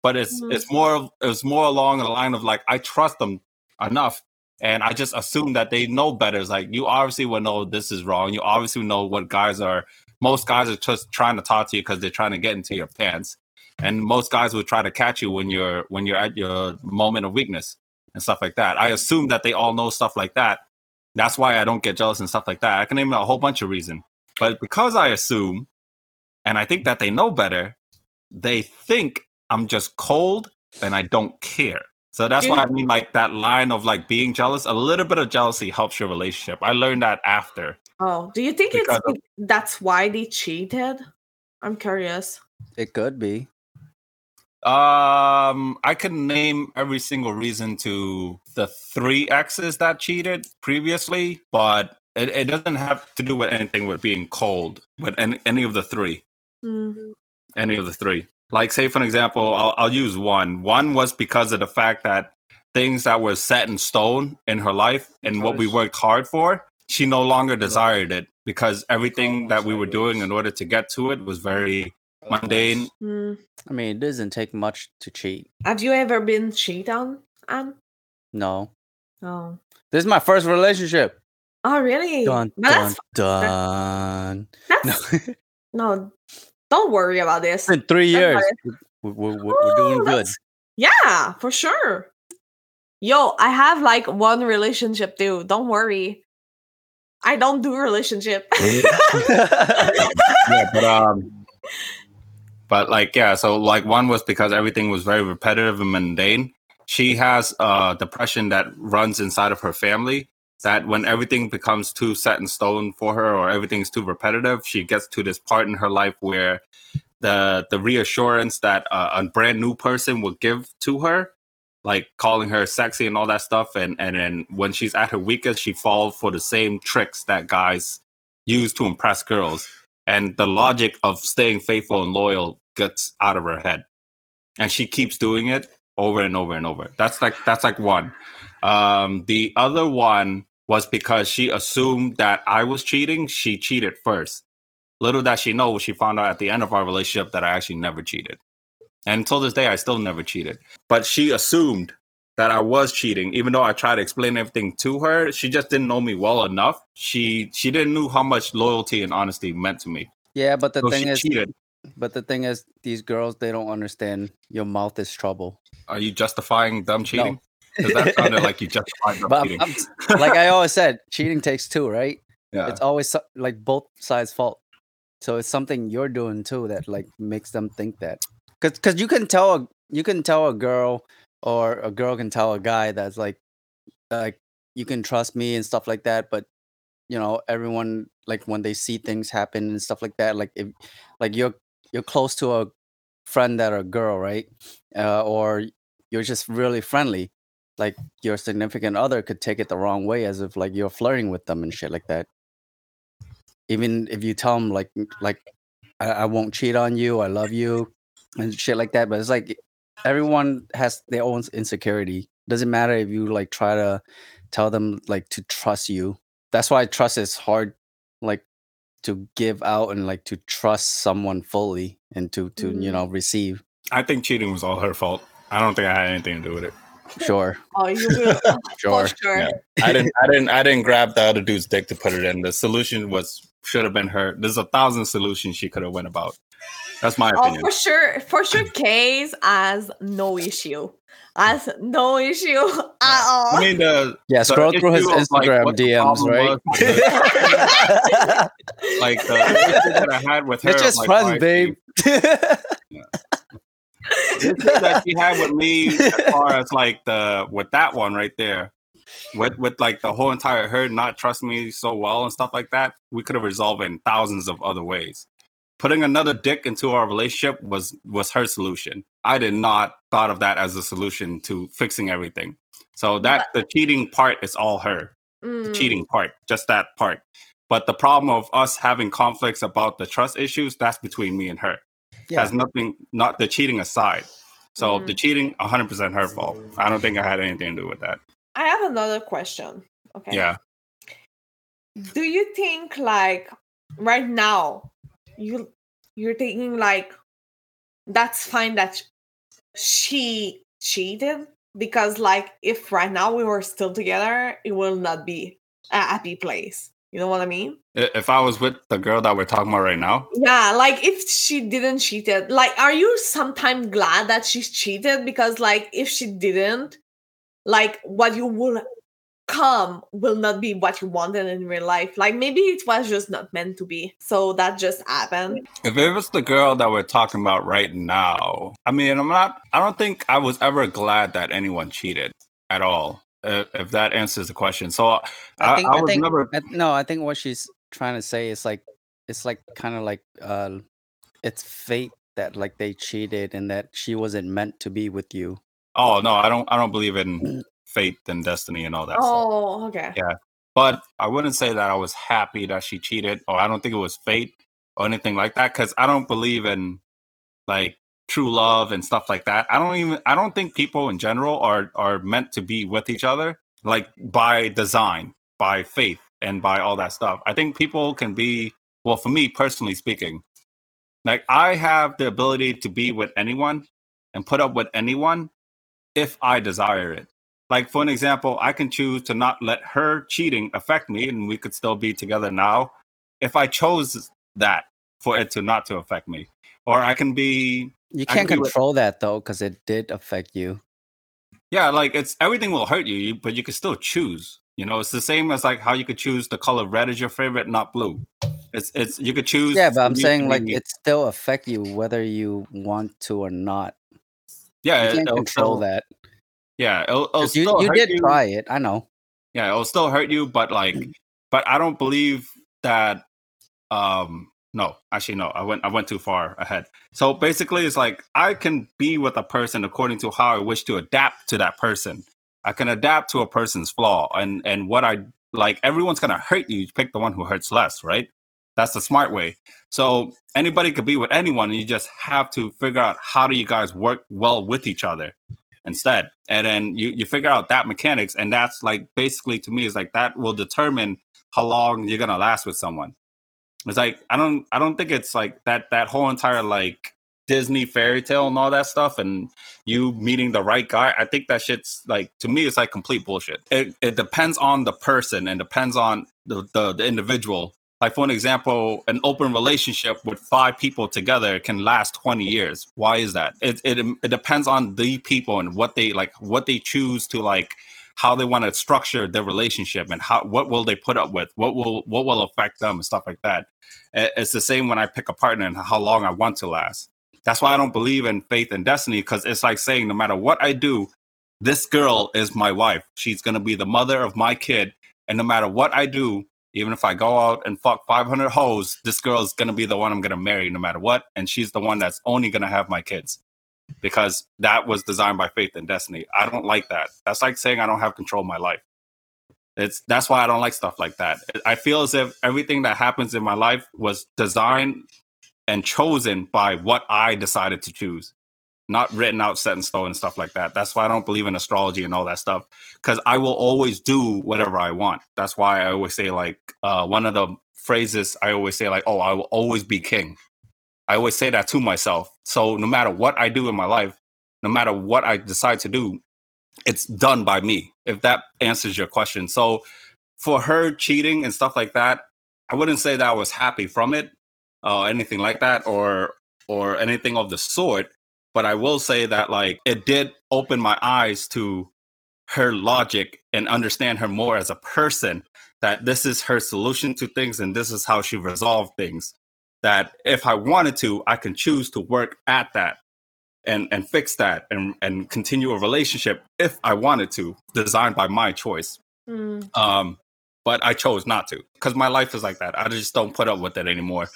but it's Mhm. it's more it's more along the line of like I trust them enough and I just assume that they know better. It's like you obviously will know this is wrong. You obviously know what guys are. Most guys are just trying to talk to you because they're trying to get into your pants, and most guys will try to catch you when you're when you're at your moment of weakness and stuff like that. I assume that they all know stuff like that. That's why I don't get jealous and stuff like that. I can name a whole bunch of reasons, but because I assume, and I think that they know better, they think I'm just cold and I don't care. So that's why I mean, like that line of like being jealous. A little bit of jealousy helps your relationship. I learned that after. Oh, do you think Because it's that's why they cheated? I'm curious. It could be. Um, I can name every single reason to the three exes that cheated previously, but it, it doesn't have to do with anything with being cold with any, any of the three. Mm. any of the three. Like, say for an example, I'll, I'll use one. One was because of the fact that things that were set in stone in her life and what we worked hard for, she no longer desired it because everything that we were doing in order to get to it was very mundane. Mm. I mean, it doesn't take much to cheat. Have you ever been cheated on? Anne? No. Oh. This is my first relationship. Oh, really? Dun But dun that's, dun. that's no. (laughs) Don't worry about this. In three years, we're, we're, we're, doing good. Yeah, for sure. Yo, I have like one relationship too. Don't worry. I don't do relationship. (laughs) yeah, but um, but like yeah, so like one was because everything was very repetitive and mundane. She has uh depression that runs inside of her family. That when everything becomes too set in stone for her, or everything's too repetitive, she gets to this part in her life where the the reassurance that uh, a brand new person will give to her, like calling her sexy and all that stuff, and and then when she's at her weakest, she falls for the same tricks that guys use to impress girls. And the logic of staying faithful and loyal gets out of her head. And she keeps doing it over and over and over. That's like that's like one. Um the other one was because she assumed that i was cheating she cheated first little that she know she found out at the end of our relationship that i actually never cheated and until this day i still never cheated but she assumed that I was cheating, even though I tried to explain everything to her. She just didn't know me well enough. She she didn't know how much loyalty and honesty meant to me. Yeah, but the So thing is, cheated. but the thing is, these girls they don't understand. Your mouth is trouble. Are you justifying them cheating? Because that sounded like you justified them But I'm- I'm- like I always said, cheating takes two, right? yeah. It's always like both sides' fault. So it's something you're doing too that like makes them think that. Cause, cause you can tell a you can tell a girl or a girl can tell a guy that's like like you can trust me and stuff like that. But you know everyone like when they see things happen and stuff like that. Like if like you're you're close to a friend that a girl, right? Uh, or you're just really friendly. Like your significant other could take it the wrong way, as if like you're flirting with them and shit like that even if you tell them like like I, I won't cheat on you, I love you, and shit like that. But it's like everyone has their own insecurity. Doesn't matter if you like try to tell them like to trust you. That's why trust is hard, like to give out and like to trust someone fully and to to you Mm. know receive. I think cheating was all her fault. I don't think I had anything to do with it. Sure, oh, you will. (laughs) oh, sure. For sure. Yeah. I didn't I didn't I didn't grab the other dude's dick to put it in. The solution was should have been her. There's a thousand solutions she could have went about. That's my opinion. Oh, opinion. for sure. For sure, Case has no issue. Has no issue at all. I mean the Yeah, the scroll through his issue of, like, Instagram DMs, right? was, (laughs) like the issue that I had with her. it's just like, friends, why she- babe. (laughs) the issue that she had with me as far as like the with that one right there with with like the whole entire her not trust me so well and stuff like that we could have resolved in thousands of other ways. Putting another dick into our relationship was was her solution. I did not thought of that as a solution to fixing everything. So that the cheating part is all her the Mm, cheating part just that part. But the problem of us having conflicts about the trust issues that's between me and her Yeah. has nothing not the cheating aside so Mhm. the cheating 100% her fault i don't think i had anything to do with that I have another question. Okay. yeah Do you think like right now you you're thinking like that's fine that she cheated, because like if right now we were still together, it will not be a happy place. You know what I mean? If I was with the girl that we're talking about right now, Yeah, like if she didn't cheated, like are you sometimes glad that she's cheated? Because like if she didn't, like what you will come will not be what you wanted in real life. Like maybe it was just not meant to be. So that just happened. if it was the girl that we're talking about right now, I mean, I'm not. I don't think I was ever glad that anyone cheated at all. Uh, if that answers the question, so I, I, think, I was think never. I- no, I think what she's trying to say is like it's like kind of like uh it's fate that like they cheated and that she wasn't meant to be with you. Oh no, I don't. I don't believe in fate and destiny and all that. stuff. Oh, okay. Yeah. But I wouldn't say that I was happy that she cheated, or I don't think it was fate or anything like that, because I don't believe in like true love and stuff like that. I don't even. I don't think people in general are are meant to be with each other like by design, by faith, and by all that stuff. I think people can be. Well, for me personally speaking, like I have the ability to be with anyone and put up with anyone if I desire it like for an example i can choose to not let her cheating affect me and we could still be together now if i chose that for it to not to affect me or i can be You can't with- control that though because it did affect you. yeah like it's everything will hurt you but you can still choose you know it's the same as like how you could choose the color red is your favorite not blue it's it's you could choose Yeah, but I'm saying like it still affect you whether you want to or not. yeah You can't control still- that. yeah it'll, it'll You, still you did you. try it. I know. yeah it'll still hurt you but like but i don't believe that um no actually no i went i went too far ahead. So basically it's like i can be with a person according to how i wish to adapt to that person. I can adapt to a person's flaw and and what i like everyone's gonna hurt you you pick the one who hurts less right? That's the smart way. So anybody could be with anyone and you just have to figure out how do you guys work well with each other instead. And then you, you figure out that mechanics and that's like basically to me is like that will determine how long you're gonna last with someone it's like i don't i don't think it's like that that whole entire like disney fairy tale and all that stuff and you meeting the right guy i think that shit's like to me it's like complete bullshit. It, it depends on the person and depends on the, the the individual. Like for an example an open relationship with five people together can last 20 years. Why is that? It, it it depends on the people and what they like what they choose to like how they want to structure their relationship and how what will they put up with? What will what will affect them and stuff like that. It's the same when i pick a partner and how long i want to last. That's why i don't believe in faith and destiny because it's like saying no matter what i do this girl is my wife. She's going to be the mother of my kid and no matter what i do even if I go out and fuck 500 hoes, this girl is going to be the one I'm going to marry no matter what. And she's the one that's only going to have my kids because that was designed by faith and destiny. I don't like that. That's like saying I don't have control of my life. It's that's why I don't like stuff like that. I feel as if everything that happens in my life was designed and chosen by what I decided to choose, not written out, set in stone, and stuff like that. That's why I don't believe in astrology and all that stuff because I will always do whatever I want. That's why I always say like uh, one of the phrases I always say like, "Oh, I will always be king." I always say that to myself. So no matter what I do in my life, no matter what I decide to do, it's done by me. If that answers your question. So for her cheating and stuff like that, I wouldn't say that I was happy from it, uh, anything like that, or or anything of the sort. But I will say that like it did open my eyes to her logic and understand her more as a person that this is her solution to things and this is how she resolved things that if i wanted to i can choose to work at that and and fix that and and continue a relationship if i wanted to designed by my choice. Mm. um but i chose not to because my life is like that. I just don't put up with it anymore.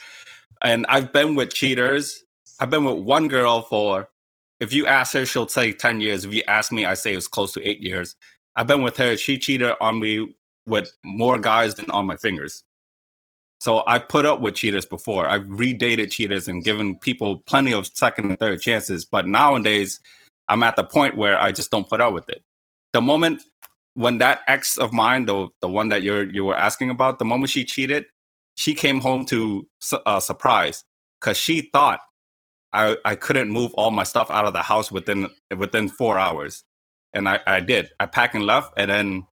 And i've been with cheaters. I've been with one girl for if you ask her she'll say 10 years. If you ask me i say it's close to eight years. I've been with her. She cheated on me with more guys than on my fingers so i put up with cheaters before i've redated cheaters and given people plenty of second and third chances but nowadays i'm at the point where i just don't put up with it the moment when that ex of mine, the the one that you're you were asking about, the moment she cheated, she came home to a uh, surprise because she thought I I couldn't move all my stuff out of the house within within four hours. and I, I did. I packed and left, and then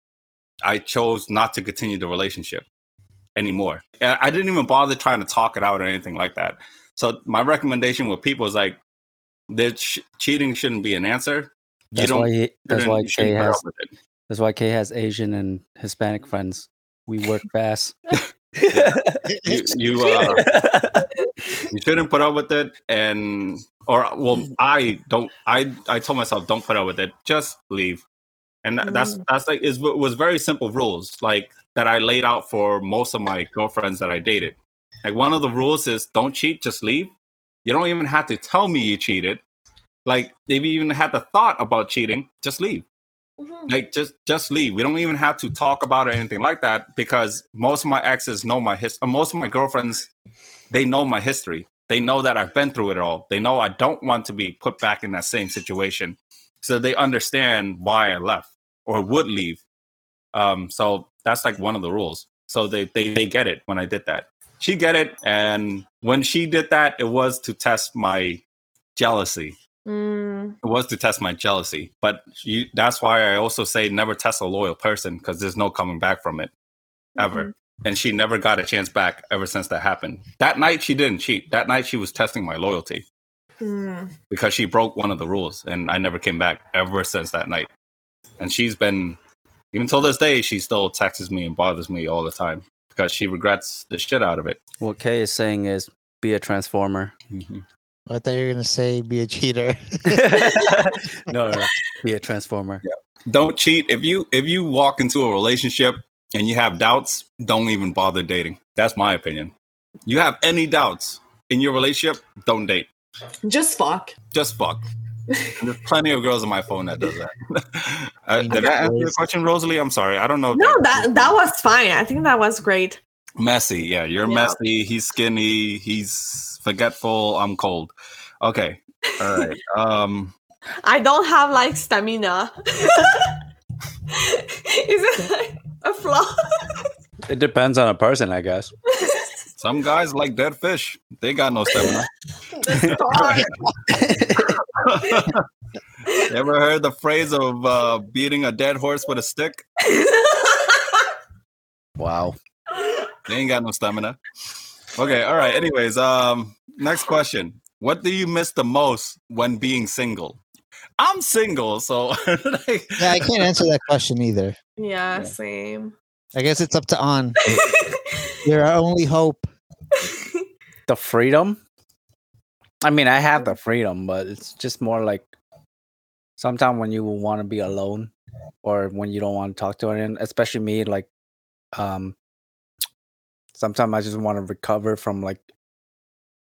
I chose not to continue the relationship anymore. I didn't even bother trying to talk it out or anything like that. So my recommendation with people is like, that sh- cheating shouldn't be an answer. You That's don't. why he, that's why Kay has that's why Kay has Asian and Hispanic friends. We work (laughs) fast. You, you uh, (laughs) you shouldn't put up with it and or well i don't i i told myself don't put up with it just leave and that's that's like it was very simple rules like that i laid out for most of my girlfriends that i dated. Like one of the rules is don't cheat just leave. You don't even have to tell me you cheated. Like if you even had the thought about cheating just leave. Mhm. like just just leave. We don't even have to talk about it or anything like that because most of my exes know my history. most of my girlfriends they know my history. They know that i've been through it all. They know i don't want to be put back in that same situation. So they understand why i left or would leave. Um so that's like one of the rules. So they they, they get it when i did that. She get it and when she did that it was to test my jealousy. Mm, it was to test my jealousy but you, that's why i also say never test a loyal person because there's no coming back from it ever. Mhm. and she never got a chance back ever since that happened. That night she didn't cheat. That night she was testing my loyalty. Mm. because she broke one of the rules and i never came back ever since that night. And she's been even till this day she still texts me and bothers me all the time because she regrets the shit out of it. What Kay is saying is be a transformer. Mm-hmm. I thought you were gonna say be a cheater. (laughs) no, no, be a transformer. don't cheat. If you if you walk into a relationship and you have doubts don't even bother dating. That's my opinion. You have any doubts in your relationship don't date. Just fuck. just fuck. And there's plenty of girls on my phone that does that (laughs) uh, did Okay. that answer your question rosalie i'm sorry i don't know No, that that was fine. I think that was great. messy yeah you're Yeah. messy he's skinny he's forgetful i'm cold okay all right (laughs) um I don't have like stamina. (laughs) Is it like a flaw? It depends on a person, I guess. some guys like dead fish they got no stamina The star. You (laughs) ever heard the phrase of uh, beating a dead horse with a stick? (laughs) Wow. They ain't got no stamina. Okay, all right. Anyways, um, next question. What do you miss the most when being single? I'm single, so (laughs) like, yeah, I can't answer that question either. yeah, same. I guess it's up to On. You're our only hope. The freedom. I mean, I have the freedom, but it's just more like sometimes when you want to be alone or when you don't want to talk to anyone, especially me, like um sometimes I just want to recover from like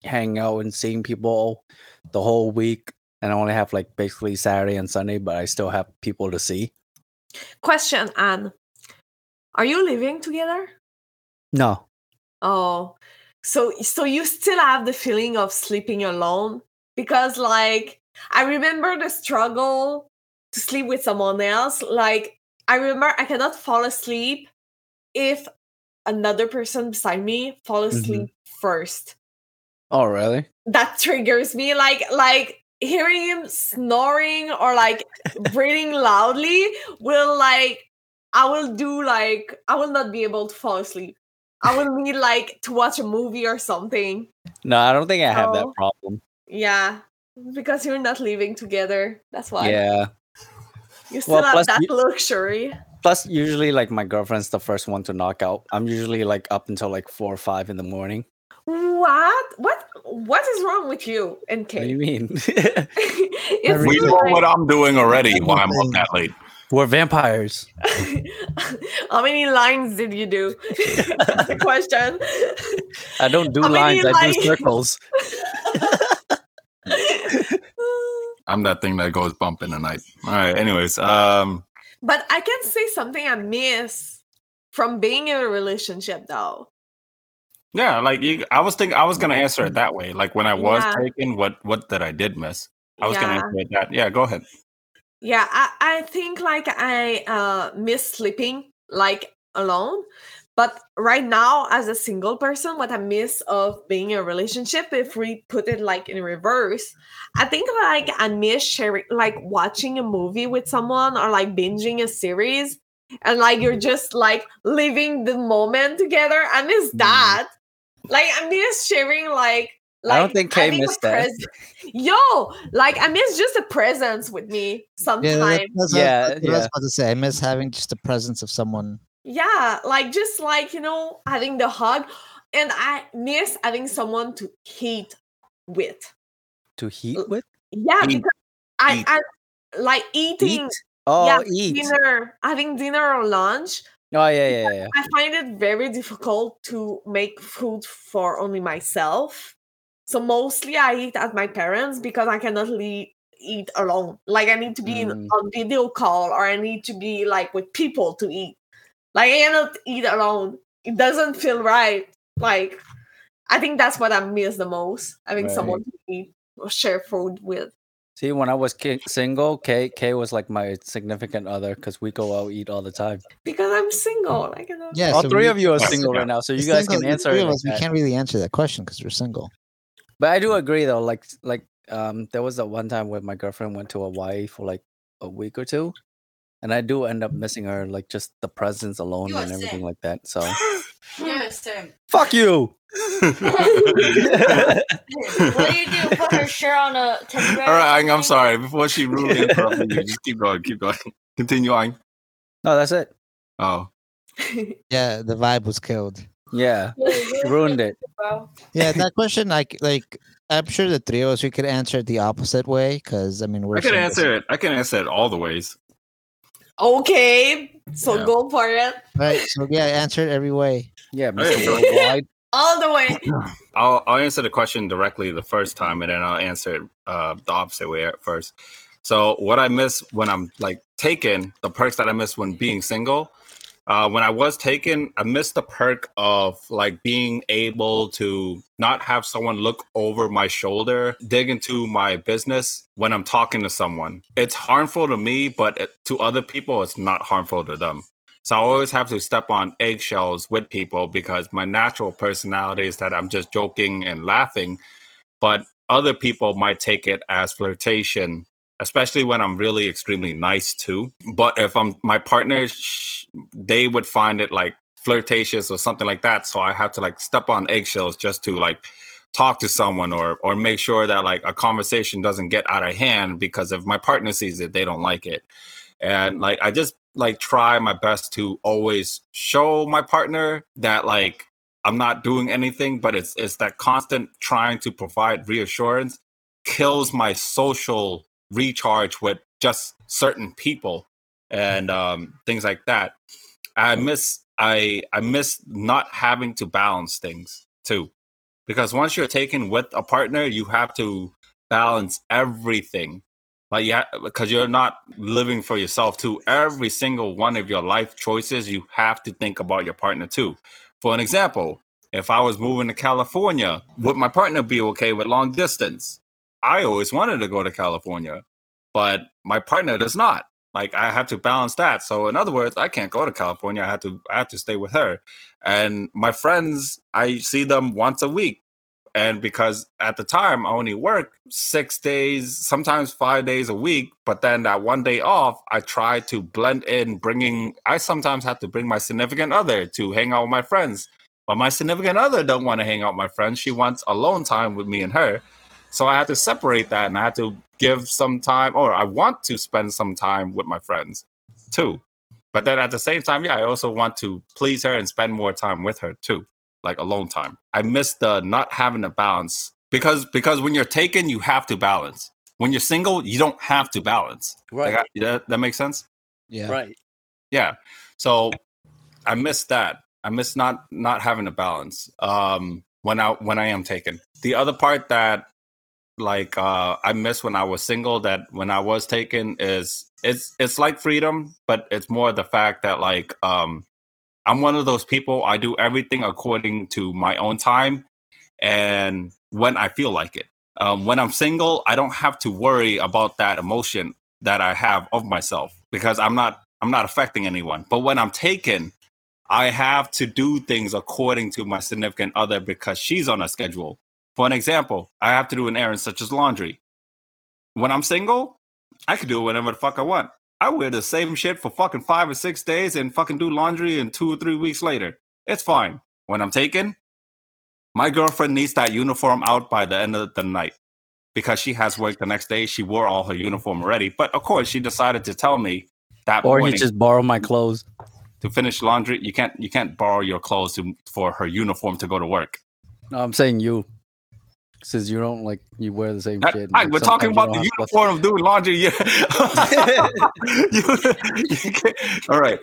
hanging out and seeing people the whole week and I only have like basically Saturday and Sunday, but I still have people to see. Question, Anne. Are you living together? No. Oh, so so you still have the feeling of sleeping alone? Because like I remember the struggle to sleep with someone else. Like I remember I cannot fall asleep if another person beside me fall mm-hmm. asleep first. Oh, really? That triggers me. Like like hearing him snoring or like breathing (laughs) loudly will like I will do like I will not be able to fall asleep. I would need like to watch a movie or something. No, I don't think I have that Oh. problem. Yeah. Because you're not living together. That's why. Yeah. You still Well, have that you- luxury. Plus, usually, like my girlfriend's the first one to knock out. I'm usually like up until like four or five in the morning. What? What what is wrong with you and What do you mean? (laughs) (laughs) It's we know like- what I'm doing already. Why I'm up that late? We're vampires. (laughs) How many lines did you do? That's the (laughs) question. I don't do How lines. I lines- do circles. (laughs) I'm that thing that goes bump in the night. All right. Anyways, um, but I can say something I miss from being in a relationship though. yeah, like you, I was thinking, I was gonna answer it that way. Like when I was Yeah. taken, what what that I did miss? I was gonna Yeah. answer it that. Yeah, go ahead. Yeah, I, I think like I uh miss sleeping like alone But right now, as a single person, what I miss of being in a relationship, if we put it like in reverse, I think like I miss sharing, like watching a movie with someone or like binging a series, and like you're just like living the moment together. I miss Mm. that. Like I miss sharing like. Like, I don't think Kay having a missed that. pres- Yo, like I miss just a presence with me sometimes. that- that's what, Yeah, that's what I was about to say. I miss having just the presence of someone. Yeah, like just like you know, having the hug, and I miss having someone to eat with. To heat with? Yeah, Eat. because I, I like eating. Eat? Oh, yeah, eat. dinner, having dinner or lunch. Oh, yeah, yeah, yeah. I find it very difficult to make food for only myself. So mostly I eat at my parents because I cannot le- eat alone. Like I need to be in, Mm. on video call or I need to be like with people to eat. Like I cannot eat alone. It doesn't feel right. Like I think that's what I miss the most. Having Right. someone to eat or share food with. See, when I was ki- single, Kay, Kay was like my significant other because we go out eat all the time. Because I'm single. I cannot Yeah, all so three we- of you are single right now, so you guys single- can answer three it. of like us, we can't really answer that question because we're single. But I do agree though, like like um there was that one time where my girlfriend went to Hawaii for like a week or two. And I do end up missing her, like just the presence alone and everything sick. like that. So (gasps) Yes, Tim. (gasps) fuck you. (laughs) What do you do? Put her shirt on a teddy bear? All or right, Ang, I'm sorry. Before she rudely interrupted you, (laughs) just keep going, keep going. Continue on. no, that's it. Oh, (laughs) Yeah, the vibe was killed. Yeah, Yeah, she you're ruined it. Yeah, that question, like, like I'm sure the three of us we could answer it the opposite way because I mean we're I can single. answer it. I can answer it all the ways. okay. So Yeah. go for it. Right. So yeah, answer it every way. Yeah, Okay, Mr. so- Worldwide. All the way. (clears throat) I'll I'll answer the question directly the first time, and then I'll answer it uh, the opposite way at first. So, what I miss when I'm like taken, the perks that I miss when being single. Uh, when I was taken, I missed the perk of like being able to not have someone look over my shoulder, dig into my business when I'm talking to someone. It's harmful to me, but it, to other people, it's not harmful to them. So I always have to step on eggshells with people because my natural personality is that I'm just joking and laughing, but other people might take it as flirtation, especially when I'm really extremely nice too. But if I'm my partner, sh- they would find it like flirtatious or something like that. So I have to like step on eggshells just to like talk to someone or or make sure that like a conversation doesn't get out of hand because if my partner sees it, they don't like it and mm-hmm. like i just like try my best to always show my partner that like i'm not doing anything but it's it's that constant trying to provide reassurance kills my social recharge with just certain people and um things like that. I miss i i miss not having to balance things too. Because once you're taken with a partner you have to balance everything. Like yeah because you're not living for yourself too. Every single one of your life choices you have to think about your partner too. For an example if i was moving to california would my partner be okay with long distance i always wanted to go to california but my partner does not. Like i have to balance that. So in other words i can't go to california. I have to i have to stay with her. And my friends i see them once a week. And because at the time I only work six days, sometimes five days a week, but then that one day off, I try to blend in, bringing. I sometimes have to bring my significant other to hang out with my friends, but my significant other don't want to hang out with my friends. She wants alone time with me and her, so I had to separate that, and I had to give some time, or I want to spend some time with my friends too. But then at the same time, yeah, I also want to please her and spend more time with her too like alone time. I miss the not having a balance because because when you're taken, you have to balance. When you're single, you don't have to balance. Right. Like, I- that, that makes sense. Yeah. Right. Yeah. So I miss that. I miss not not having a balance. Um, when I when I am taken. The other part that like uh I miss when I was single that when I was taken is it's it's like freedom, but it's more the fact that like um I'm one of those people I do everything according to my own time and when I feel like it. Um, when I'm single, I don't have to worry about that emotion that I have of myself because I'm not I'm not affecting anyone. But when I'm taken, I have to do things according to my significant other because she's on a schedule. For an example, I have to do an errand such as laundry. When I'm single, I can do it whenever the fuck I want. I wear the same shit for fucking five or six days and fucking do laundry in two or three weeks later. It's fine. When I'm taken, my girlfriend needs that uniform out by the end of the night because she has work the next day. She wore all her uniform already, but of course, she decided to tell me that Or you just borrow my clothes. to finish laundry. You can't you can't borrow your clothes to, for her uniform to go to work. No, I'm saying you. Since you don't like you wear the same I- shit. Like, we're talking about the uniform of doing laundry. Yeah. (laughs) (laughs) All right.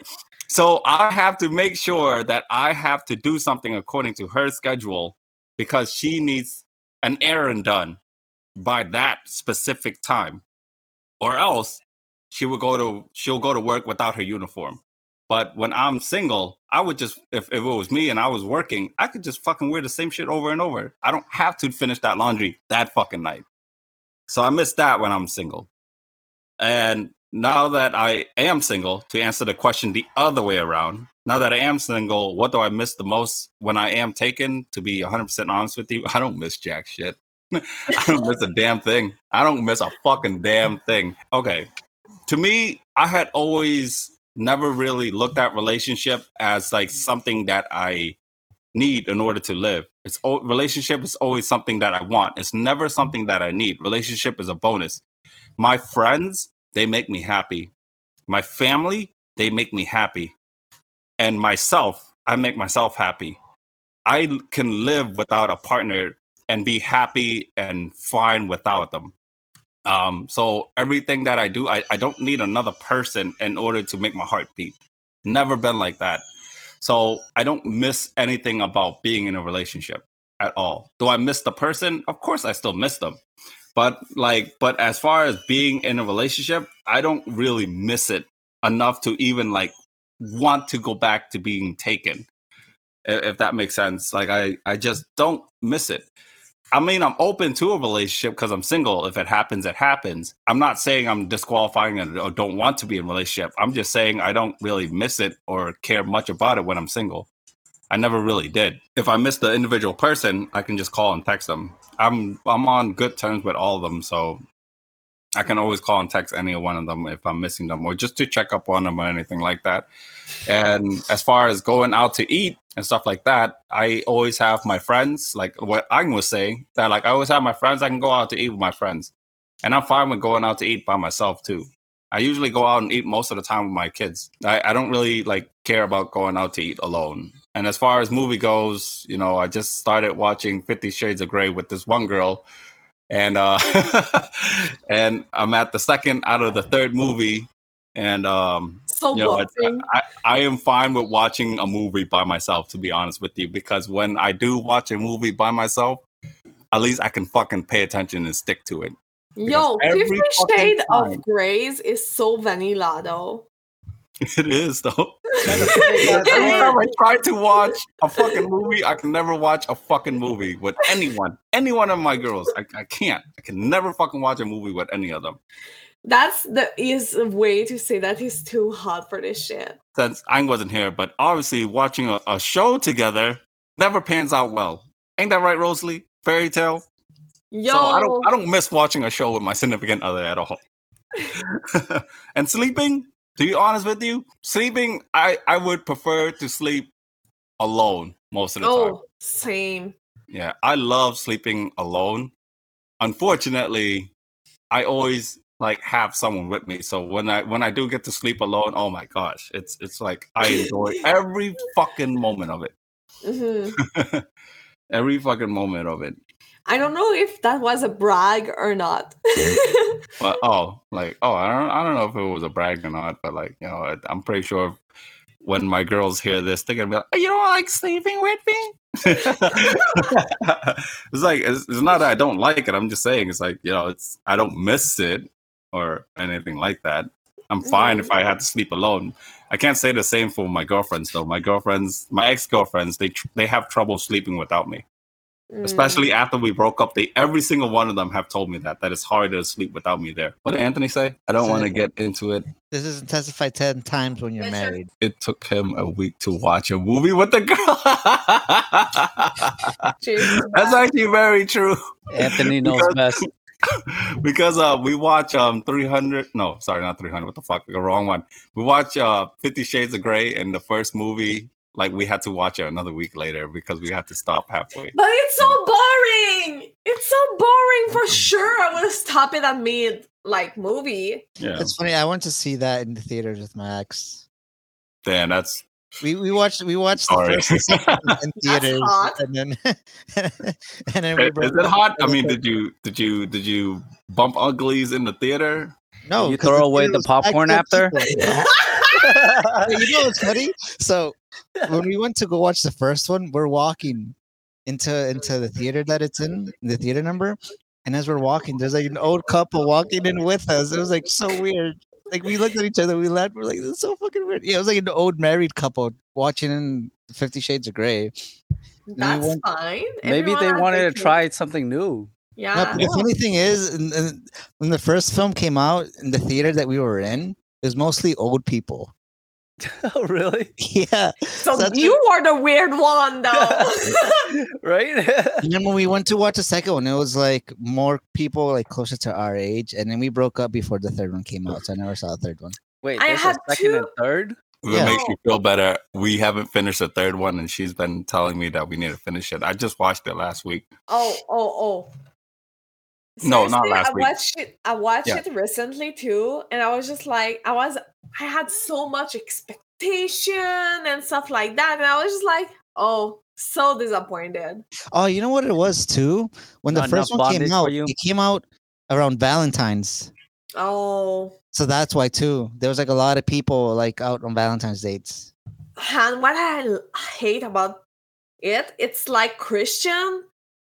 So I have to make sure that I have to do something according to her schedule because she needs an errand done by that specific time, or else she will go to she'll go to work without her uniform. But when I'm single, I would just if, if it was me and I was working, I could just fucking wear the same shit over and over. I don't have to finish that laundry that fucking night. So I miss that when I'm single. And now that I am single, to answer the question the other way around, now that I am single, what do I miss the most when I am taken? To be 100% honest with you, (laughs) I don't miss jack shit. (laughs) I don't miss a damn thing. I don't miss a fucking damn thing. Okay. To me, I had always never really looked at relationship as like something that I need in order to live. It's relationship is always something that I want. It's never something that I need. Relationship is a bonus. My friends, they make me happy. My family, they make me happy. And myself, I make myself happy. I can live without a partner and be happy and fine without them. Um, so everything that I do, I, I don't need another person in order to make my heart beat. Never been like that. So I don't miss anything about being in a relationship at all. Do I miss the person? Of course I still miss them. But like but as far as being in a relationship, I don't really miss it enough to even like want to go back to being taken. If that makes sense. Like I I just don't miss it. I mean, I'm open to a relationship because I'm single. If it happens, it happens. I'm not saying I'm disqualifying or don't want to be in a relationship. I'm just saying I don't really miss it or care much about it when I'm single. I never really did. If I miss the individual person, I can just call and text them. I'm I'm on good terms with all of them, so I can always call and text any one of them if I'm missing them or just to check up on them or anything like that. And as far as going out to eat and stuff like that, I always have my friends, like what I was saying, that like I always have my friends. I can go out to eat with my friends. And I'm fine with going out to eat by myself too. I usually go out and eat most of the time with my kids. I, I don't really like care about going out to eat alone. And as far as movie goes, you know, I just started watching Fifty Shades of Grey with this one girl, and uh, (laughs) and I'm at the second out of the third movie, and um, So you know, boring. I, I am fine with watching a movie by myself, to be honest with you, because when I do watch a movie by myself, at least I can fucking pay attention and stick to it. Yo, every Fifty Shade time- of Grays is so vanilla though. (laughs) It is though. Every time I try to watch a fucking movie, I can never watch a fucking movie with anyone. Any one of my girls. I, I can't. I can never fucking watch a movie with any of them. That's the is a way to say that he's too hot for this shit. Since I wasn't here, but obviously watching a, a show together never pans out well. Ain't that right, Rosalie? Fairy Tail. Yo, So I don't I don't miss watching a show with my significant other at all. (laughs) (laughs) and sleeping, to be honest with you, sleeping I I would prefer to sleep alone most of the time. oh, same. Yeah, I love sleeping alone. Unfortunately, I always like have someone with me. So when I when I do get to sleep alone, oh my gosh, it's it's like I enjoy (laughs) every fucking moment of it. hmm (laughs) every fucking moment of it. I don't know if that was a brag or not. (laughs) But oh, like oh, I don't I don't know if it was a brag or not, but like you know, I'm pretty sure when my girls hear this, they're gonna be like, "Oh, "You don't like sleeping with me?" (laughs) it's like it's, it's not that I don't like it. I'm just saying it's like you know, it's I don't miss it or anything like that. I'm mm-hmm. fine if I had to sleep alone. I can't say the same for my girlfriends though. My girlfriends, my ex girlfriends, they tr- they have trouble sleeping without me. Mm. Especially after we broke up, they every single one of them have told me that that it's hard to sleep without me there. What did Anthony say? I don't want to get into it. This is intensified ten times when you're Yes, married. It took him a week to watch a movie with the girl. (laughs) Jesus. That's actually very true. Anthony knows Because- best. (laughs) because uh we watch um 300 no sorry not 300 what the fuck the wrong one we watch uh 50 shades of gray and the first movie like we had to watch it another week later because we had to stop halfway But it's so boring. It's so boring for mm-hmm. sure. I would stop it at mid like movie. yeah It's funny. I went to see that in the theaters with my ex. damn that's We we watched we watched Sorry. the first and in (laughs) (laughs) theaters, hot. and then (laughs) and then we is it hot i mean did you did you did you bump uglies in the theater no? you throw the away the popcorn after? you know what's funny? So when we went to go watch the first one, we're walking into into the theater that it's in, the theater number. And as we're walking, there's like an old couple walking in with us. It was like so weird. Like we looked at each other, we laughed. We're like, "This is so fucking weird." Yeah, it was like an old married couple watching in Fifty Shades of Grey. That's went- fine. Maybe Everyone they wanted their to try something new. No, Yeah. but the funny thing is, in, in- when the first film came out in the theater that we were in, it was mostly old people. (laughs) oh, really? Yeah. So that's you are the weird one, though. (laughs) right? (laughs) And then when we went to watch the second one, it was like more people like closer to our age, and then we broke up before the third one came out, so I never saw the third one. Wait, I there's had a second and two- third? if Yeah. it makes you feel better we haven't finished the third one and she's been telling me that we need to finish it i just watched it last week oh, oh, oh. No, not Seriously, last I week. watched it. I watched Yeah. it recently too, and I was just like, I was, I had so much expectation and stuff like that, and I was just like, oh, so disappointed. Oh, you know what it was too? When the first one came out, you? it came out around Valentine's, Oh, so that's why too. There was like a lot of people like out on Valentine's dates. and what I hate about it, it's like Christian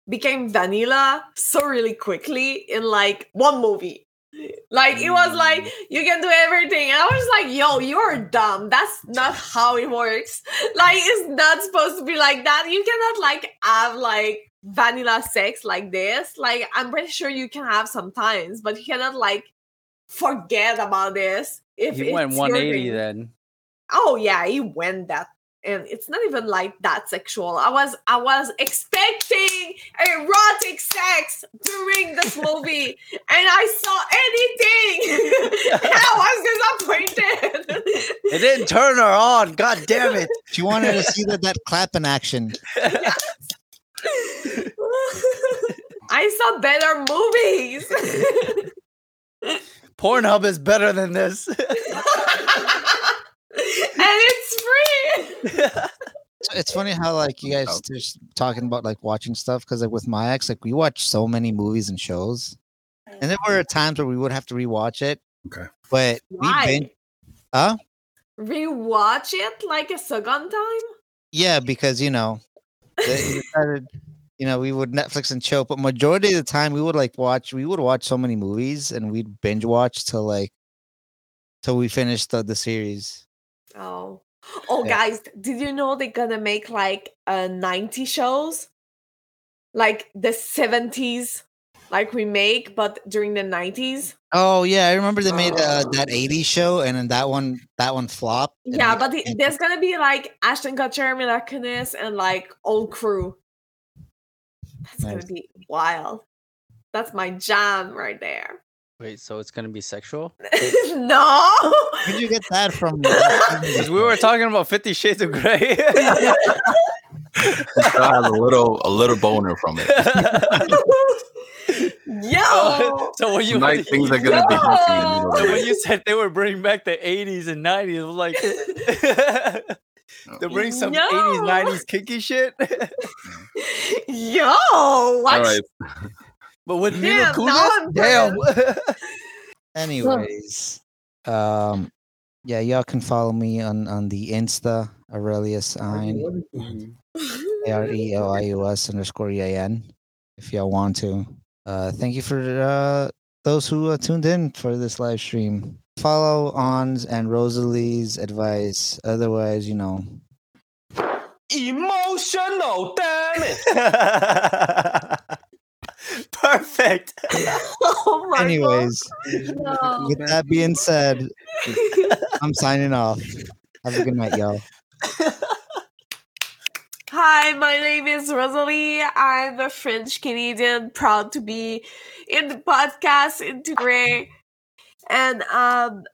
became vanilla so really quickly in like one movie. Like it was like Mm. you can do everything. And I was like, yo, you're dumb. That's not how it works. Like it's not supposed to be like that. You cannot like have like vanilla sex like this. Like I'm pretty sure you can have sometimes, but you cannot like forget about this. If He went it's your 180 then. Oh yeah, he went that and it's not even like that sexual. I was I was expecting erotic sex during this movie and I saw anything. (laughs) I was disappointed. (laughs) It didn't turn her on. God damn it. She wanted to see that that clap in action. (laughs) I saw better movies. Pornhub is better than this. and it's free. So It's funny how like you guys Oh. just talking about like watching stuff because like with my ex, like we watch so many movies and shows, and there were times where we would have to rewatch it. Okay. But we Why? binge, huh? Rewatch it like a second time? Yeah, because you know, they (laughs) we you know, we would Netflix and chill, but majority of the time we would like watch. We would watch so many movies and we'd binge watch till like till we finished the, the series. Oh. (laughs) Oh Yeah. guys, did you know they're gonna make like uh 90 shows? Like the 70s like remake, but during the 90s. Oh yeah, I remember they made uh, (gasps) that '80s show, and then that one that one flopped. Yeah, but the, there's gonna be like Ashton Kutcher, Mila Kunis, and like old crew. That's Nice. gonna be wild. That's my jam right there. Wait, so it's gonna be sexual? (laughs) no. Where'd you get that from? (laughs) Because we were talking about Fifty Shades of Grey. He still has a little a little boner from it (laughs) Yo. so when you tonight things are gonna be hunky in the middle of so when you said they were bringing back the 80s and 90s, it was like to bring some No. 80s, 90s kinky shit. Yo, what? all right but with Mila Damn, now Kunis, damn. Anyways, um, yeah, y'all can follow me on on the Insta Aurelius Ein A R E L I U S underscore E A N if y'all want to. Uh, thank you for uh those who uh, tuned in for this live stream. Follow Ons and Rosalie's advice. Otherwise, you know, emotional, damn it. (laughs) (laughs) Perfect. (laughs) oh my Anyways, (laughs) No. with that being said, I'm signing off. Have a good night, y'all. Hi, my name is Rosalie. I'm a French Canadian, proud to be in the podcast Integrate. And um,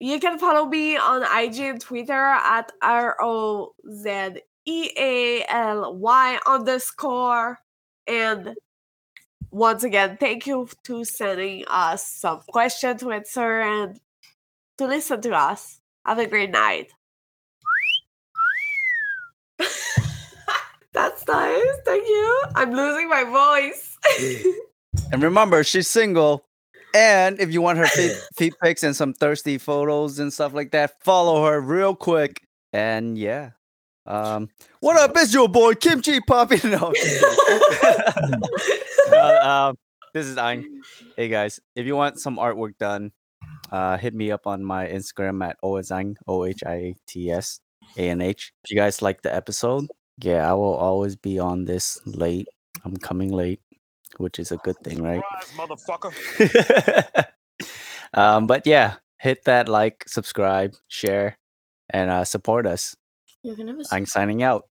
you can follow me on IG and Twitter at R O Z E A L Y underscore. And once again, thank you to sending us some questions to answer and to listen to us. Have a great night. (laughs) That's nice. Thank you. I'm losing my voice. (laughs) And remember, she's single. And if you want her feet, (laughs) feet pics and some thirsty photos and stuff like that, follow her real quick. And yeah. Um, (laughs) what up? It's your boy Kimchi Poppy. No, I'm just kidding. Uh, um, this is Ang. Hey guys, if you want some artwork done, uh, hit me up on my Instagram at oazang o h i a t s a n h. If you guys like the episode, yeah, I will always be on this late. I'm coming late, which is a good thing, right? motherfucker. (laughs) um, but yeah, hit that like, subscribe, share, and uh, support us. You're gonna I'm signing out.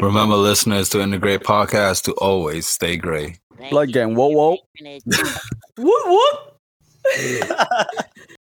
Remember, listeners, to integrate podcast to always stay gray. Blood gang, whoa, whoa. Whoop (laughs) whoop. (laughs)